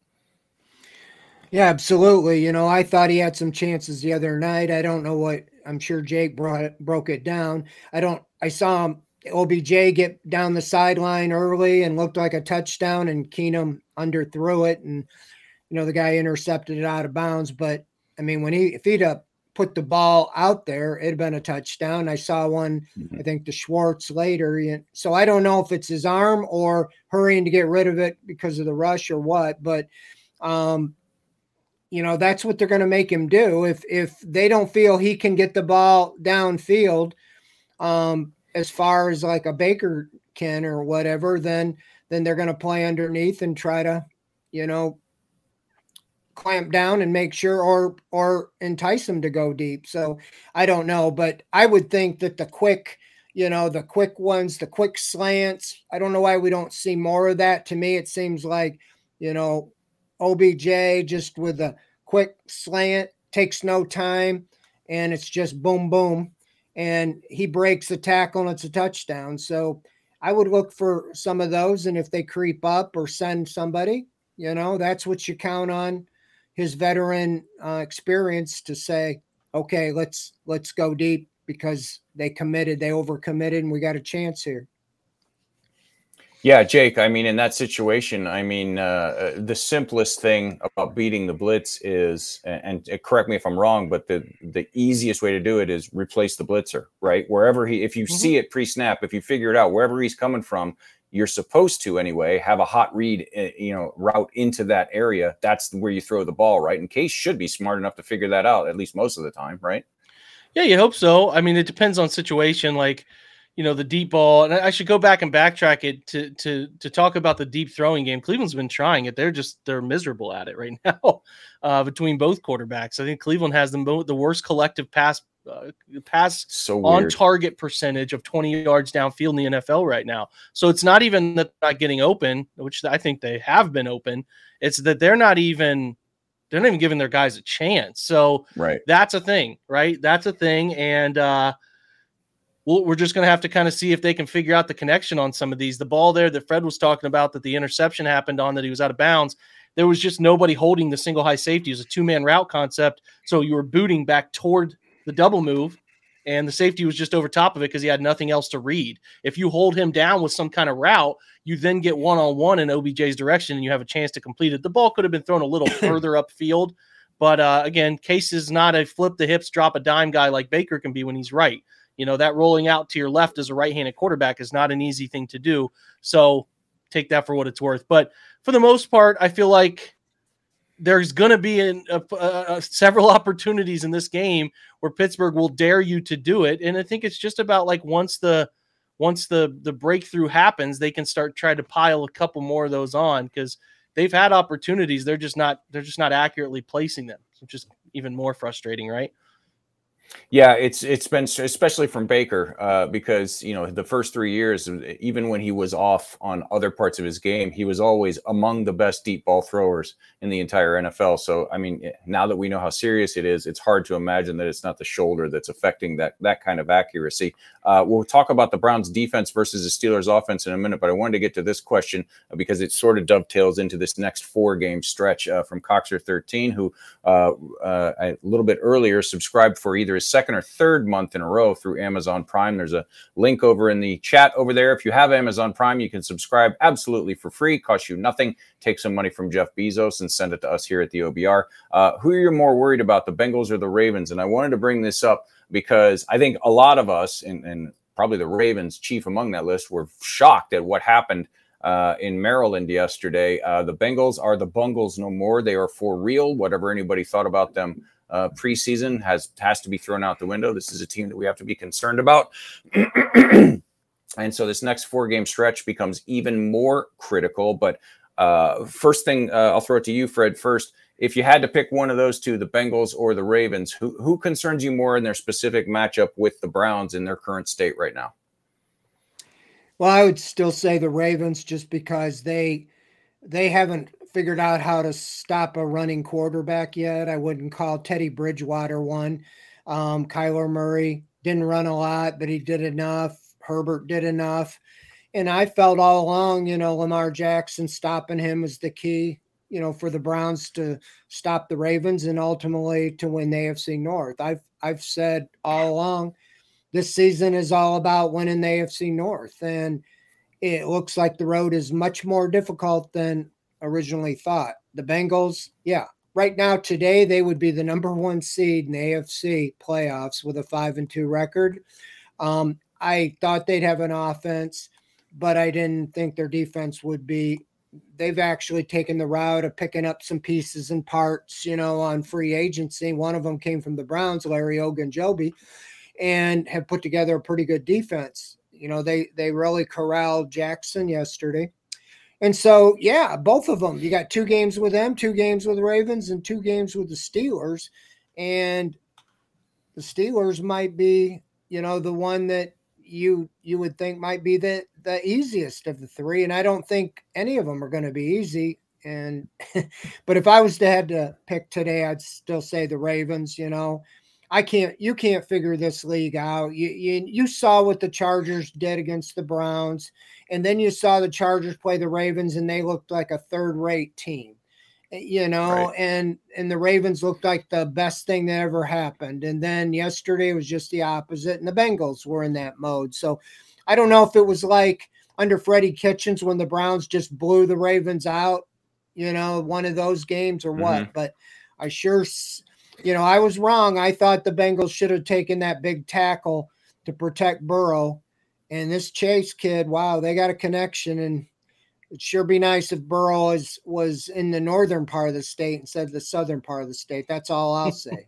Yeah, absolutely. You know, I thought he had some chances the other night. I don't know what I'm sure Jake brought it, broke it down. I don't I saw him OBJ get down the sideline early and looked like a touchdown and Keenum underthrew it and you know the guy intercepted it out of bounds, but I mean, when he if he'd have put the ball out there, it'd been a touchdown. I saw one, Mhm. I think the Schwartz later. So I don't know if it's his arm or hurrying to get rid of it because of the rush or what, but um, you know, that's what they're going to make him do. If if they don't feel he can get the ball downfield, um, as far as like a Baker can or whatever, then then they're going to play underneath and try to, you know, clamp down and make sure or or entice them to go deep. So I don't know, but I would think that the quick, you know, the quick ones, the quick slants, I don't know why we don't see more of that. To me, it seems like, you know, OBJ just with a quick slant takes no time and it's just boom boom and he breaks the tackle and it's a touchdown. So I would look for some of those and if they creep up or send somebody, you know, that's what you count on his veteran uh, experience to say, okay, let's let's go deep because they committed, they overcommitted, and we got a chance here. Yeah, Jake. I mean, in that situation, I mean, uh, the simplest thing about beating the blitz is, and, and correct me if I'm wrong, but the the easiest way to do it is replace the blitzer, right? Wherever he, if you Mhm. see it pre-snap, if you figure it out, wherever he's coming from, you're supposed to anyway have a hot read, uh, you know, route into that area. That's where you throw the ball, right? And Case should be smart enough to figure that out at least most of the time, right? Yeah, you hope so. I mean, it depends on situation. Like, you know, the deep ball, and I should go back and backtrack it to to to talk about the deep throwing game. Cleveland's been trying it; they're just they're miserable at it right (laughs) now. Uh, between both quarterbacks, I think Cleveland has the the worst collective pass uh, pass So on target percentage of 20 yards downfield in the NFL right now. So it's not even that they're not getting open, which I think they have been open. It's that they're not even they're not even giving their guys a chance. So right. that's a thing, right? That's a thing, and uh, we'll, we're just going to have to kind of see if they can figure out the connection on some of these. The ball there that Fred was talking about that the interception happened on that he was out of bounds. There was just nobody holding the single high safety. It was a two man route concept, so you were booting back toward the double move, and the safety was just over top of it because he had nothing else to read. If you hold him down with some kind of route, you then get one on one in OBJ's direction, and you have a chance to complete it. The ball could have been thrown a little (clears throat) further upfield. But uh, again, Case is not a flip the hips, drop a dime guy like Baker can be when he's right. You know, that rolling out to your left as a right handed quarterback is not an easy thing to do. So take that for what it's worth. But for the most part, I feel like there's going to be in, uh, uh, several (laughs) opportunities in this game where Pittsburgh will dare you to do it. And I think it's just about like once the once the the breakthrough happens, they can start trying to pile a couple more of those on because they've had opportunities. They're just not they're just not accurately placing them, which is even more frustrating, right? Yeah, it's it's been especially from Baker uh, because you know the first three years, even when he was off on other parts of his game, he was always among the best deep ball throwers in the entire NFL. So I mean, now that we know how serious it is, it's hard to imagine that it's not the shoulder that's affecting that that kind of accuracy. Uh, we'll talk about the Browns' defense versus the Steelers' offense in a minute, but I wanted to get to this question because it sort of dovetails into this next four-game stretch uh, from Coxer 13, who uh, uh, a little bit earlier subscribed for either his second or third month in a row through Amazon Prime. There's a link over in the chat over there. If you have Amazon Prime, you can subscribe absolutely for free, costs you nothing. Take some money from Jeff Bezos and send it to us here at the OBR. Uh, who are you more worried about, the Bengals or the Ravens? And I wanted to bring this up because I think a lot of us, and, and probably the Ravens, chief among that list, were shocked at what happened uh, in Maryland yesterday. Uh, the Bengals are the Bungles no more. They are for real. Whatever anybody thought about them uh, preseason has has to be thrown out the window. This is a team that we have to be concerned about. (clears throat) and so this next four game stretch becomes even more critical. But uh, first thing, uh, I'll throw it to you, Fred. First, if you had to pick one of those two, the Bengals or the Ravens, who who concerns you more in their specific matchup with the Browns in their current state right now? Well, I would still say the Ravens just because they they haven't figured out how to stop a running quarterback yet. I wouldn't call Teddy Bridgewater one. Um, Kyler Murray didn't run a lot, but he did enough. Herbert did enough. And I felt all along, you know, Lamar Jackson stopping him was the key, you know, for the Browns to stop the Ravens and ultimately to win the AFC North. I've I've said all along this season is all about winning the AFC North. And it looks like the road is much more difficult than originally thought. The Bengals, yeah, right now today they would be the number one seed in the AFC playoffs with a five and two record. Um, I thought they'd have an offense, but I didn't think their defense would be. They've actually taken the route of picking up some pieces and parts, you know, on free agency. One of them came from the Browns, Larry Ogunjobi, and have put together a pretty good defense. You know, they they really corralled Jackson yesterday. And so, yeah, both of them. You got two games with them, two games with Ravens, and two games with the Steelers. And the Steelers might be, you know, the one that you you would think might be the the easiest of the three. And I don't think any of them are going to be easy. And (laughs) but if I was to have to pick today, I'd still say the Ravens. You know, I can't. You can't figure this league out. You you, you saw what the Chargers did against the Browns, and then you saw the Chargers play the Ravens, and they looked like a third-rate team. Eh, you know, right. and and the Ravens looked like the best thing that ever happened. And then yesterday was just the opposite, and the Bengals were in that mode. So I don't know if it was like under Freddie Kitchens when the Browns just blew the Ravens out, you know, one of those games or what. Mm-hmm. But I sure you know, I was wrong. I thought the Bengals should have taken that big tackle to protect Burrow. And this Chase kid, wow, they got a connection. And it'd sure be nice if Burrow is, was in the northern part of the state instead of the southern part of the state. That's all I'll (laughs) say.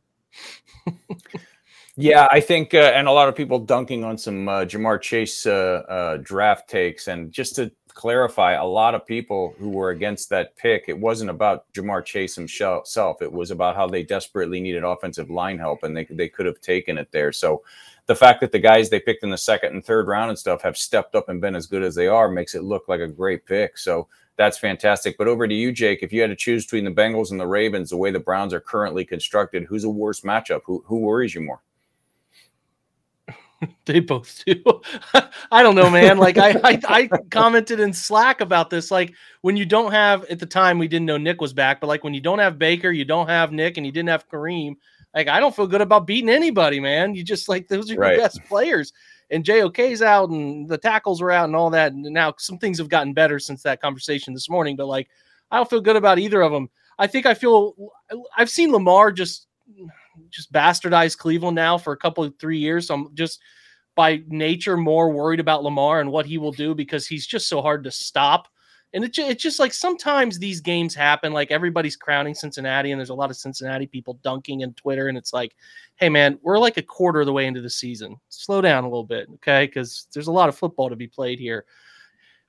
yeah, I think, uh, and a lot of people dunking on some uh, Ja'Marr Chase uh, uh draft takes. And just to clarify, a lot of people who were against that pick, it wasn't about Ja'Marr Chase himself. It was about how they desperately needed offensive line help, and they they could have taken it there. So the fact that the guys they picked in the second and third round and stuff have stepped up and been as good as they are makes it look like a great pick. So that's fantastic. But over to you, Jake. If you had to choose between the Bengals and the Ravens, the way the Browns are currently constructed, who's a worse matchup? Who who worries you more? (laughs) they both do. (laughs) I don't know, man. Like I, I, I commented in Slack about this. Like when you don't have at the time we didn't know Nick was back, but like when you don't have Baker, you don't have Nick, and you didn't have Kareem. Like I don't feel good about beating anybody, man. You just like those are your right. best players. And JOK's out, and the tackles are out, and all that. And now some things have gotten better since that conversation this morning. But like I don't feel good about either of them. I think I feel I've seen Lamar just just bastardized Cleveland now for a couple of three years. So I'm just by nature more worried about Lamar and what he will do because he's just so hard to stop. And it, it's just like sometimes these games happen. Like everybody's crowning Cincinnati, and there's a lot of Cincinnati people dunking in Twitter. And it's like, hey, man, we're like a quarter of the way into the season. Slow down a little bit, okay? Because there's a lot of football to be played here.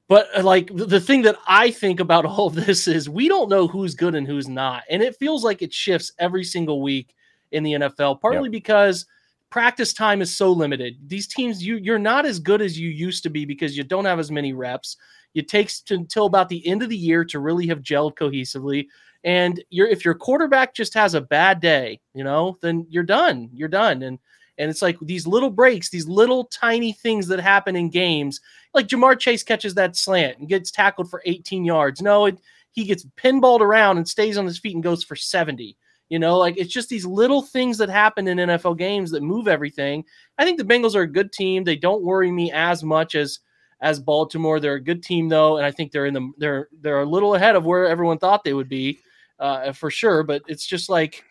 But uh, like the thing that I think about (laughs) all of this is we don't know who's good and who's not. And it feels like it shifts every single week in the NFL, partly yep. because practice time is so limited. These teams, you you're not as good as you used to be because you don't have as many reps. It takes to, until about the end of the year to really have gelled cohesively. And you're if your quarterback just has a bad day, you know, then you're done. You're done. And and it's like these little breaks, these little tiny things that happen in games. Like Ja'Marr Chase catches that slant and gets tackled for 18 yards. No, it, he gets pinballed around and stays on his feet and goes for 70. You know, like it's just these little things that happen in NFL games that move everything. I think the Bengals are a good team. They don't worry me as much as as Baltimore. They're a good team though, and I think they're in the they're they're a little ahead of where everyone thought they would be, uh, for sure. But it's just like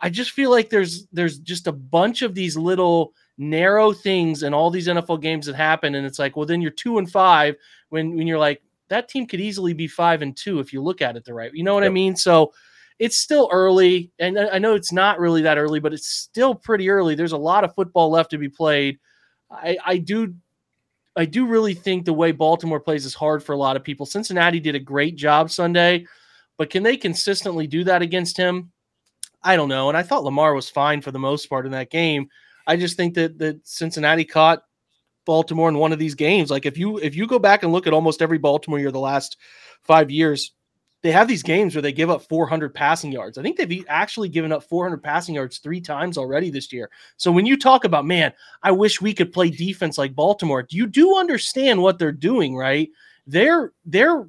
I just feel like there's there's just a bunch of these little narrow things in all these NFL games that happen, and it's like, well, then you're two and five when when you're like that team could easily be five and two if you look at it the right. You know what yep. I mean? So it's still early, and I know it's not really that early, but it's still pretty early. There's a lot of football left to be played. I, I do I do really think the way Baltimore plays is hard for a lot of people. Cincinnati did a great job Sunday, but can they consistently do that against him? I don't know. And I thought Lamar was fine for the most part in that game. I just think that that Cincinnati caught Baltimore in one of these games. Like if you if you go back and look at almost every Baltimore year the last five years, they have these games where they give up 400 passing yards. I think they've actually given up 400 passing yards three times already this year. So when you talk about, man, I wish we could play defense like Baltimore, you do understand what they're doing, right? They're they're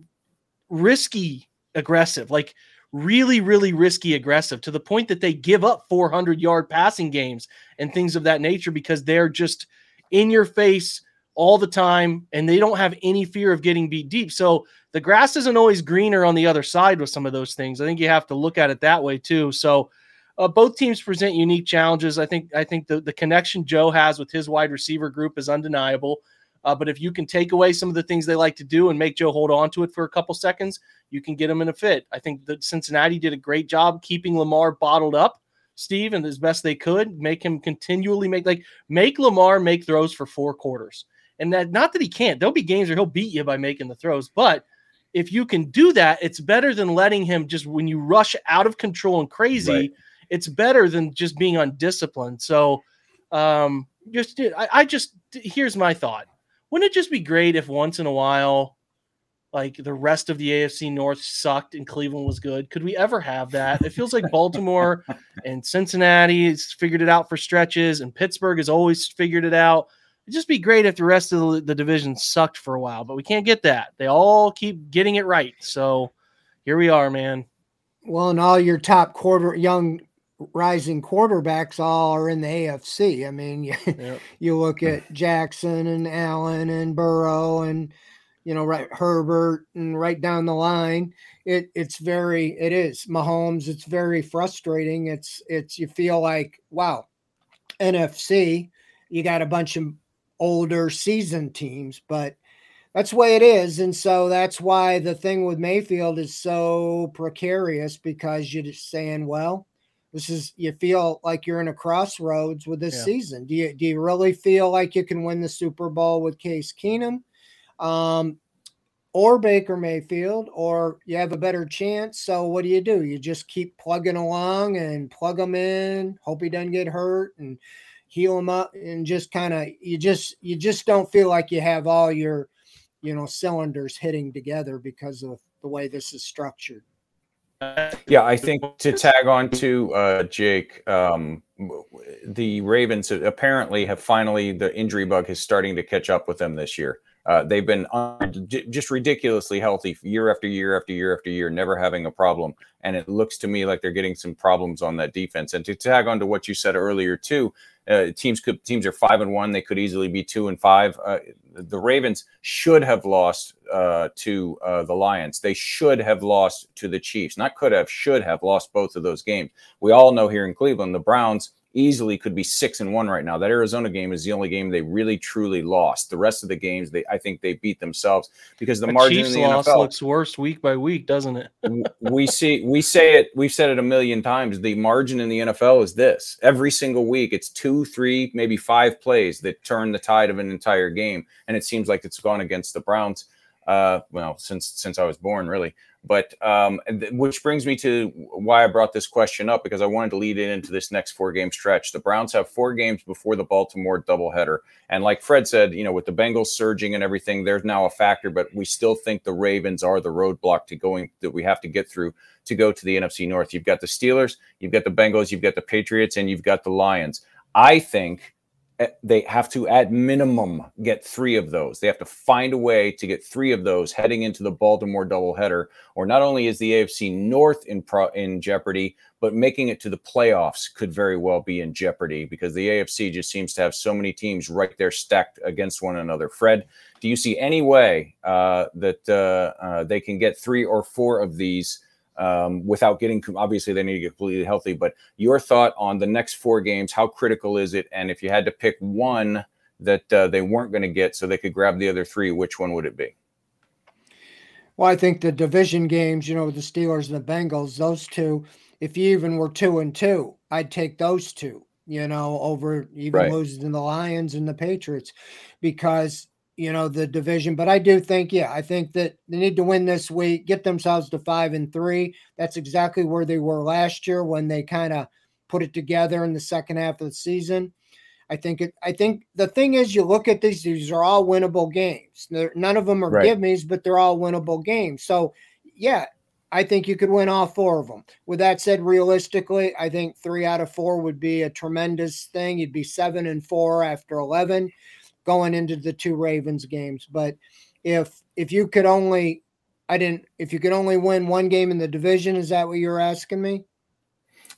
risky aggressive, like really, really risky aggressive to the point that they give up 400 yard passing games and things of that nature because they're just in your face all the time, and they don't have any fear of getting beat deep. So the grass isn't always greener on the other side with some of those things. I think you have to look at it that way too. So uh, both teams present unique challenges. I think I think the, the connection Joe has with his wide receiver group is undeniable. Uh, but if you can take away some of the things they like to do and make Joe hold on to it for a couple seconds, you can get him in a fit. I think that Cincinnati did a great job keeping Lamar bottled up, Steve, and as best they could, make him continually make like make Lamar make throws for four quarters. And that not that he can't. There'll be games where he'll beat you by making the throws, but if you can do that, it's better than letting him just when you rush out of control and crazy. Right. It's better than just being undisciplined. So, um, just I, I just here's my thought wouldn't it just be great if once in a while, like the rest of the AFC North sucked and Cleveland was good? Could we ever have that? It feels like (laughs) Baltimore and Cincinnati has figured it out for stretches, and Pittsburgh has always figured it out. It'd just be great if the rest of the, the division sucked for a while, but we can't get that. They all keep getting it right. So here we are, man. Well, and all your top quarter young rising quarterbacks all are in the AFC. I mean, (laughs) you, yep. you look at Jackson and Allen and Burrow and you know right Herbert and right down the line. It it's very it is Mahomes. It's very frustrating. It's it's you feel like wow, NFC. You got a bunch of older seasoned teams, but that's the way it is. And so that's why the thing with Mayfield is so precarious because you're just saying, well, this is you feel like you're in a crossroads with this yeah. season. Do you do you really feel like you can win the Super Bowl with Case Keenum, um, or Baker Mayfield, or you have a better chance? So what do you do? You just keep plugging along and plug him in, hope he doesn't get hurt, and heal them up, and just kind of you just you just don't feel like you have all your you know cylinders hitting together because of the way this is structured. Yeah, I think to tag on to uh, Jake, um, the Ravens apparently have finally the injury bug is starting to catch up with them this year. Uh, they've been just ridiculously healthy year after year after year after year, never having a problem. And it looks to me like they're getting some problems on that defense. And to tag on to what you said earlier too, uh, teams could teams are five and one. They could easily be two and five. Uh, the Ravens should have lost uh, to uh, the Lions. They should have lost to the Chiefs. Not could have, should have lost both of those games. We all know here in Cleveland, the Browns easily could be six and one right now. That Arizona game is the only game they really truly lost. The rest of the games, they I think they beat themselves because the, the margin Chiefs in the loss NFL looks worse week by week, doesn't it? we see we say it. We've said it a million times. The margin in the NFL is this: every single week, it's two, three, maybe five plays that turn the tide of an entire game, and it seems like it's gone against the Browns. Uh, well, since since I was born, really. But um, which brings me to why I brought this question up because I wanted to lead it into this next four game stretch. The Browns have four games before the Baltimore doubleheader. And like Fred said, you know, with the Bengals surging and everything, there's now a factor, but we still think the Ravens are the roadblock to going that we have to get through to go to the NFC North. You've got the Steelers, you've got the Bengals, you've got the Patriots, and you've got the Lions. I think they have to at minimum get three of those. They have to find a way to get three of those heading into the Baltimore doubleheader. Or not only is the AFC North in pro, in jeopardy, but making it to the playoffs could very well be in jeopardy because the AFC just seems to have so many teams right there stacked against one another. Fred, do you see any way uh, that uh, uh, they can get three or four of these? Um, without getting obviously they need to get completely healthy. But your thought on the next four games? How critical is it? And if you had to pick one that uh, they weren't going to get, so they could grab the other three, which one would it be? Well, I think the division games, you know, the Steelers and the Bengals, those two. If you even were two and two, I'd take those two. You know, over even right. losing the Lions and the Patriots, because you know, the division. But I do think, yeah, I think that they need to win this week, get themselves to five and three. That's exactly where they were last year when they kind of put it together in the second half of the season. I think it. I think the thing is, you look at these; these are all winnable games. They're, none of them are right. me's, but they're all winnable games. So, yeah, I think you could win all four of them. With that said, realistically, I think three out of four would be a tremendous thing. You'd be seven and four after eleven going into the two Ravens games. But if if you could only I didn't if you could only win one game in the division, is that what you're asking me?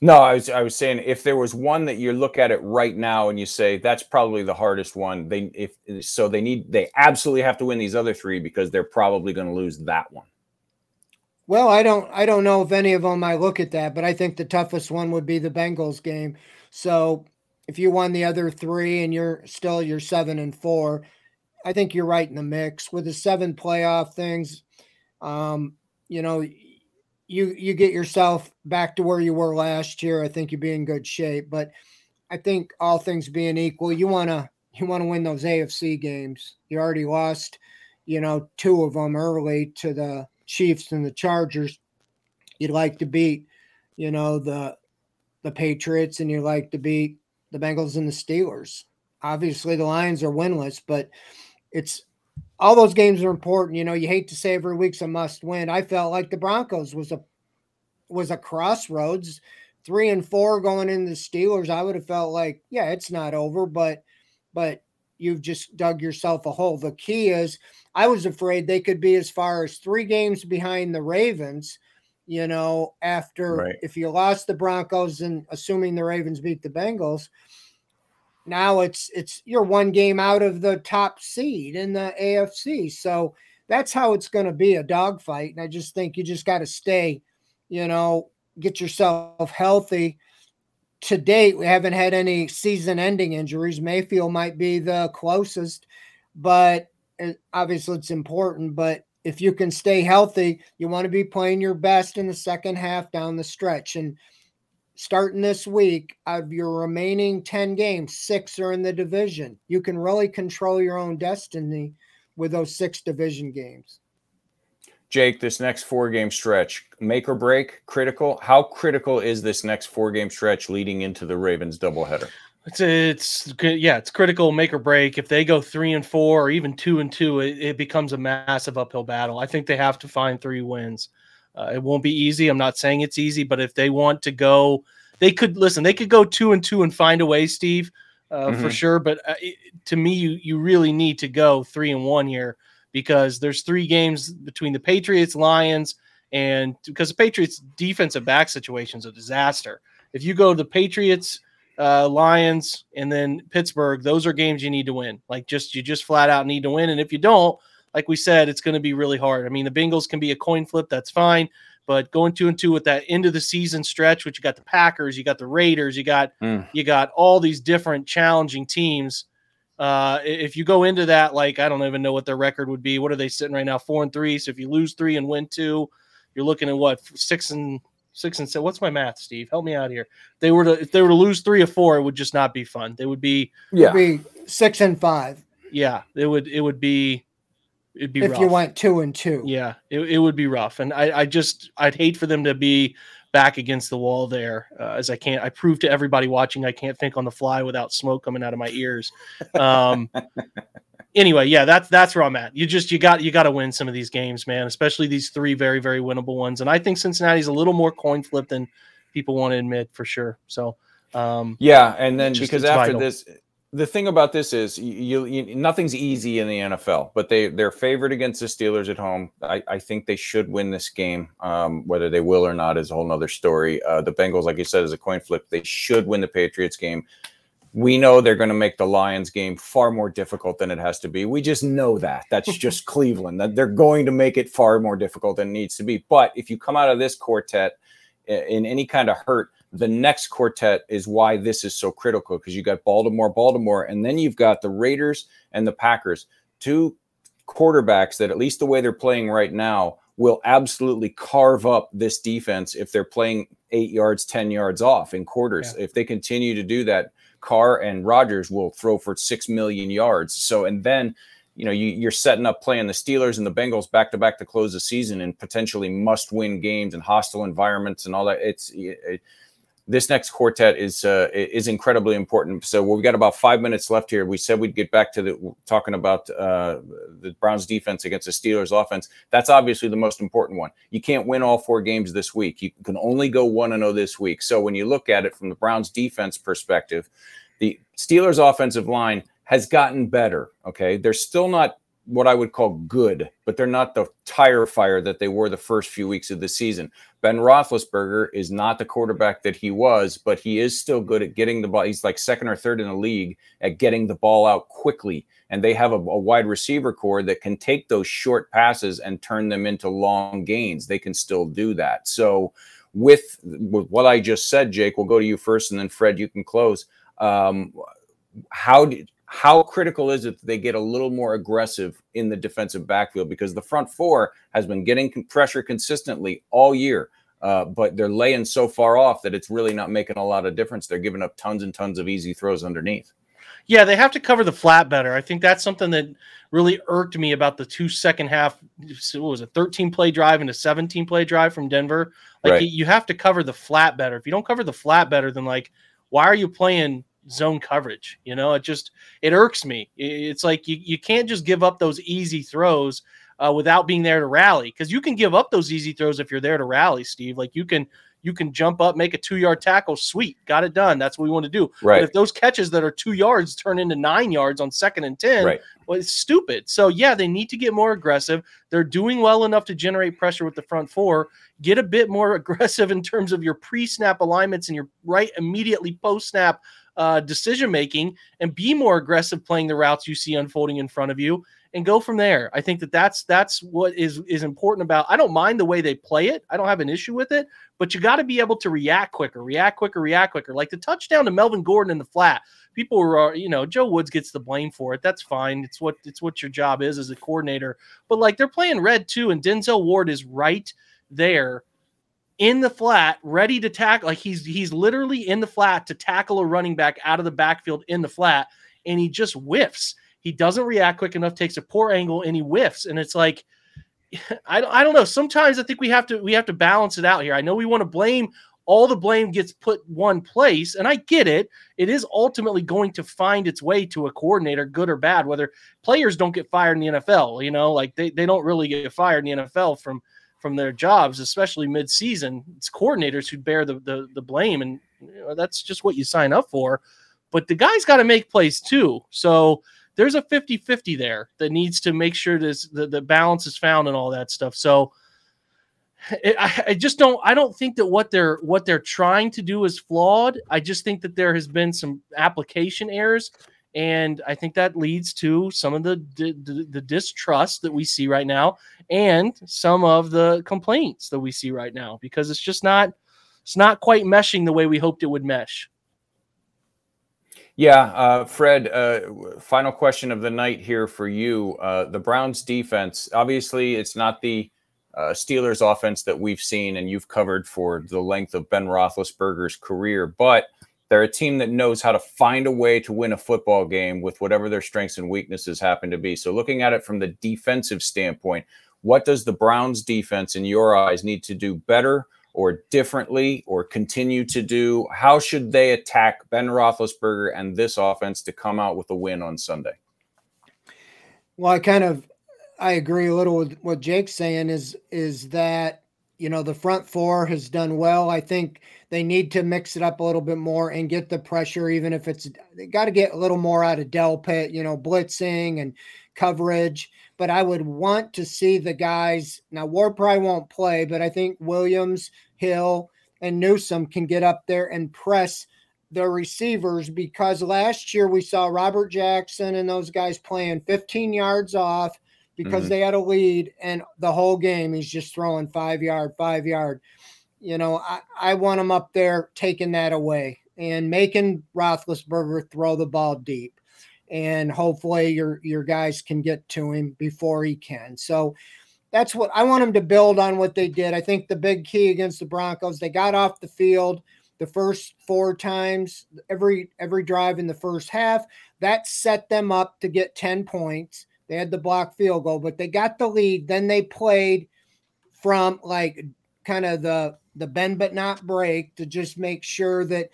No, I was I was saying if there was one that you look at it right now and you say that's probably the hardest one, they if so they need they absolutely have to win these other three because they're probably going to lose that one. Well, I don't I don't know if any of them I look at that, but I think the toughest one would be the Bengals game. So if you won the other three and you're still you're seven and four, I think you're right in the mix with the seven playoff things. Um, you know, you you get yourself back to where you were last year. I think you'd be in good shape. But I think all things being equal, you wanna you want to win those AFC games. You already lost, you know, two of them early to the Chiefs and the Chargers. You'd like to beat, you know, the the Patriots and you'd like to beat the Bengals and the Steelers. Obviously the Lions are winless, but it's all those games are important. You know, you hate to say every week's a must win. I felt like the Broncos was a was a crossroads. Three and four going in the Steelers, I would have felt like, yeah, it's not over, but but you've just dug yourself a hole. The key is I was afraid they could be as far as three games behind the Ravens, you know, after Right. if you lost the Broncos and assuming the Ravens beat the Bengals, now it's it's you're one game out of the top seed in the AFC. So that's how it's going to be a dogfight. And I just think you just got to stay, you know, get yourself healthy. To date, we haven't had any season ending injuries. Mayfield might be the closest, but obviously it's important. But if you can stay healthy, you want to be playing your best in the second half down the stretch. And starting this week, of your remaining 10 games, six are in the division. You can really control your own destiny with those six division games. Jake, this next four game stretch, make or break, critical. How critical is this next four game stretch leading into the Ravens doubleheader? It's it's. Yeah, it's critical make or break. If they go three and four or even two and two, it, it becomes a massive uphill battle. I think they have to find three wins. Uh, it won't be easy. I'm not saying it's easy, but if they want to go, they could listen. They could go two and two and find a way, Steve, uh, for Mhm. sure. But uh, it, to me, you you really need to go three and one here because there's three games between the Patriots, Lions, and because the Patriots' defensive back situation is a disaster. If you go to the Patriots, uh, Lions, and then Pittsburgh, those are games you need to win. Like just you just flat out need to win. And if you don't, like we said, it's going to be really hard. I mean, the Bengals can be a coin flip, that's fine. But going two and two with that end of the season stretch, which you got the Packers, you got the Raiders, you got Mm. you got all these different challenging teams. Uh, if you go into that, like I don't even know what their record would be. What are they sitting right now? Four and three. So if you lose three and win two, you're looking at what six and six and seven. What's my math, Steve? Help me out here. They were to if they were to lose three or four, it would just not be fun. They would be Yeah. Be six and five yeah. It would it would be it'd be rough. if rough. you went two and two. Yeah, it, it would be rough, and I, I just I'd hate for them to be back against the wall there, uh, as I can't. I prove to everybody watching I can't think on the fly without smoke coming out of my ears. Um, (laughs) anyway, yeah, that's that's where I'm at. You just you got you got to win some of these games, man, especially these three very very winnable ones. And I think Cincinnati's a little more coin flip than people want to admit for sure. So. Um, Yeah, and then Just because after vital. this, the thing about this is you, you nothing's easy in the NFL, but they they're favored against the Steelers at home. I, I think they should win this game. Um, whether they will or not is a whole nother story. Uh, the Bengals, like you said, is a coin flip. They should win the Patriots game. We know they're going to make the Lions game far more difficult than it has to be. We just know that. That's (laughs) just Cleveland. That they're going to make it far more difficult than it needs to be. But if you come out of this quartet in any kind of hurt, the next quartet is why this is so critical because you got Baltimore, Baltimore, and then you've got the Raiders and the Packers, two quarterbacks that, at least the way they're playing right now, will absolutely carve up this defense if they're playing eight yards, 10 yards off in quarters. If they continue to do that, Carr and Rodgers will throw for six million yards. So, and then you know you, you're setting up playing the Steelers and the Bengals back to back to close the season and potentially must win games and hostile environments and all that. It's it, this next quartet is uh, is incredibly important. So we've got about five minutes left here. We said we'd get back to the talking about uh, the Browns defense against the Steelers offense. That's obviously the most important one. You can't win all four games this week. You can only go one and zero this week. So when you look at it from the Browns defense perspective, the Steelers offensive line has gotten better. Okay, they're still not what I would call good, but they're not the tire fire that they were the first few weeks of the season. Ben Roethlisberger is not the quarterback that he was, but he is still good at getting the ball. He's like second or third in the league at getting the ball out quickly. And they have a, a wide receiver core that can take those short passes and turn them into long gains. They can still do that. So, with, with what I just said, Jake, we'll go to you first, and then Fred, you can close. Um, how did how critical is it that they get a little more aggressive in the defensive backfield because the front four has been getting pressure consistently all year, uh, but they're laying so far off that it's really not making a lot of difference. They're giving up tons and tons of easy throws underneath. Yeah, they have to cover the flat better. I think that's something that really irked me about the two second half. What was a 13 play drive and a 17 play drive from Denver? Like right. you have to cover the flat better. If you don't cover the flat better, then like why are you playing zone coverage. You know, it just it irks me. It's like you, you can't just give up those easy throws uh, without being there to rally because you can give up those easy throws if you're there to rally, Steve. Like you can you can jump up, make a two yard tackle, sweet, got it done. That's what we want to do. Right. But if those catches that are two yards turn into nine yards on second and ten, right. well, it's stupid. So yeah, they need to get more aggressive. They're doing well enough to generate pressure with the front four. Get a bit more (laughs) aggressive in terms of your pre snap alignments and your right immediately post snap uh, decision making and be more aggressive playing the routes you see unfolding in front of you and go from there. I think that that's that's what is is important about. I don't mind the way they play it. I don't have an issue with it, but you got to be able to react quicker, react quicker, react quicker. Like the touchdown to Melvin Gordon in the flat. People are, you know, Joe Woods gets the blame for it. That's fine. It's what it's what your job is as a coordinator. But like they're playing red too, and Denzel Ward is right there in the flat, ready to tackle. Like he's he's literally in the flat to tackle a running back out of the backfield in the flat, and he just whiffs. He doesn't react quick enough, takes a poor angle, and he whiffs. And it's like, (laughs) I, I don't know. Sometimes I think we have to we have to balance it out here. I know we want to blame all the blame gets put one place, and I get it. It is ultimately going to find its way to a coordinator, good or bad. Whether players don't get fired in the NFL, you know, like they, they don't really get fired in the NFL from from their jobs, especially mid-season. It's coordinators who bear the the, the blame, and you know, that's just what you sign up for. But the guy's got to make plays too. So there's a 50-50 there that needs to make sure this the, the balance is found and all that stuff. So I just don't I don't think that what they're what they're trying to do is flawed. I just think that there has been some application errors and I think that leads to some of the, the, the distrust that we see right now, and some of the complaints that we see right now because it's just not it's not quite meshing the way we hoped it would mesh. Yeah, uh, Fred. Uh, final question of the night here for you. Uh, the Browns' defense. Obviously, it's not the uh, Steelers' offense that we've seen and you've covered for the length of Ben Roethlisberger's career, but they're a team that knows how to find a way to win a football game with whatever their strengths and weaknesses happen to be. So, looking at it from the defensive standpoint, what does the Browns defense, in your eyes, need to do better or differently or continue to do? How should they attack Ben Roethlisberger and this offense to come out with a win on Sunday? Well, I kind of I agree a little with what Jake's saying is is that you know the front four has done well. I think they need to mix it up a little bit more and get the pressure, even if it's they got to get a little more out of Delpit, you know, blitzing and coverage. But I would want to see the guys now. Ward probably won't play, but I think Williams, Hill, and Newsome can get up there and press their receivers because last year we saw Robert Jackson and those guys playing 15 yards off because mm-hmm. they had a lead and the whole game he's just throwing five yard, five yard you know, I, I want him up there taking that away and making Roethlisberger throw the ball deep. And hopefully your your guys can get to him before he can. So that's what I want them to build on what they did. I think the big key against the Broncos, they got off the field the first four times, every every drive in the first half. That set them up to get 10 points. They had the block field goal, but they got the lead. Then they played from like kind of the the bend but not break to just make sure that,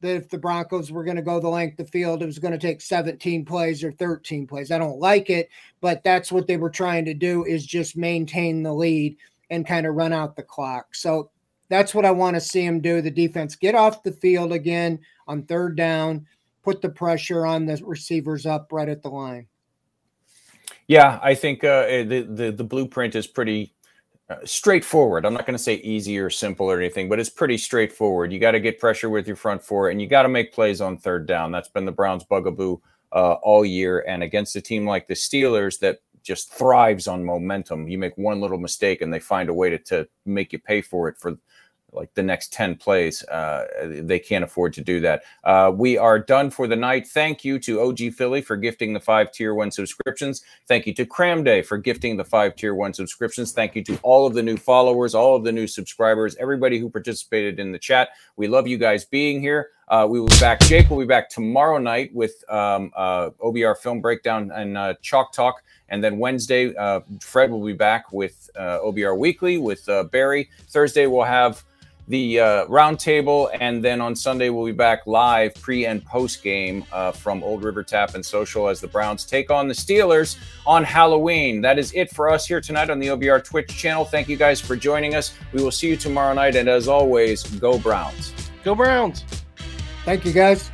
that if the Broncos were going to go the length of field, it was going to take 17 plays or 13 plays. I don't like it, but that's what they were trying to do is just maintain the lead and kind of run out the clock. So that's what I want to see them do. The defense get off the field again on third down, put the pressure on the receivers up right at the line. Yeah, I think uh, eh, the, the the blueprint is pretty uh, straightforward. I'm not going to say easy or simple or anything, but it's pretty straightforward. You got to get pressure with your front four, and you got to make plays on third down. That's been the Browns' bugaboo uh, all year. And against a team like the Steelers that just thrives on momentum, you make one little mistake and they find a way to, to make you pay for it for like the next 10 plays. Uh, they can't afford to do that. Uh, we are done for the night. Thank you to OG Philly for gifting the five tier one subscriptions. Thank you to Cram Day for gifting the five tier one subscriptions. Thank you to all of the new followers, all of the new subscribers, everybody who participated in the chat. We love you guys being here. Uh, we will be back. Jake will be back tomorrow night with um, uh, OBR film breakdown and uh, chalk talk. And then Wednesday, uh, Fred will be back with uh, OBR Weekly with uh, Barry. Thursday, we'll have the uh, roundtable, and then on Sunday we'll be back live pre and post game uh, from Old River Tap and Social as the Browns take on the Steelers on Halloween. That is it for us here tonight on the OBR Twitch channel. Thank you guys for joining us. We will see you tomorrow night, and as always, go Browns. Go Browns. Thank you, guys.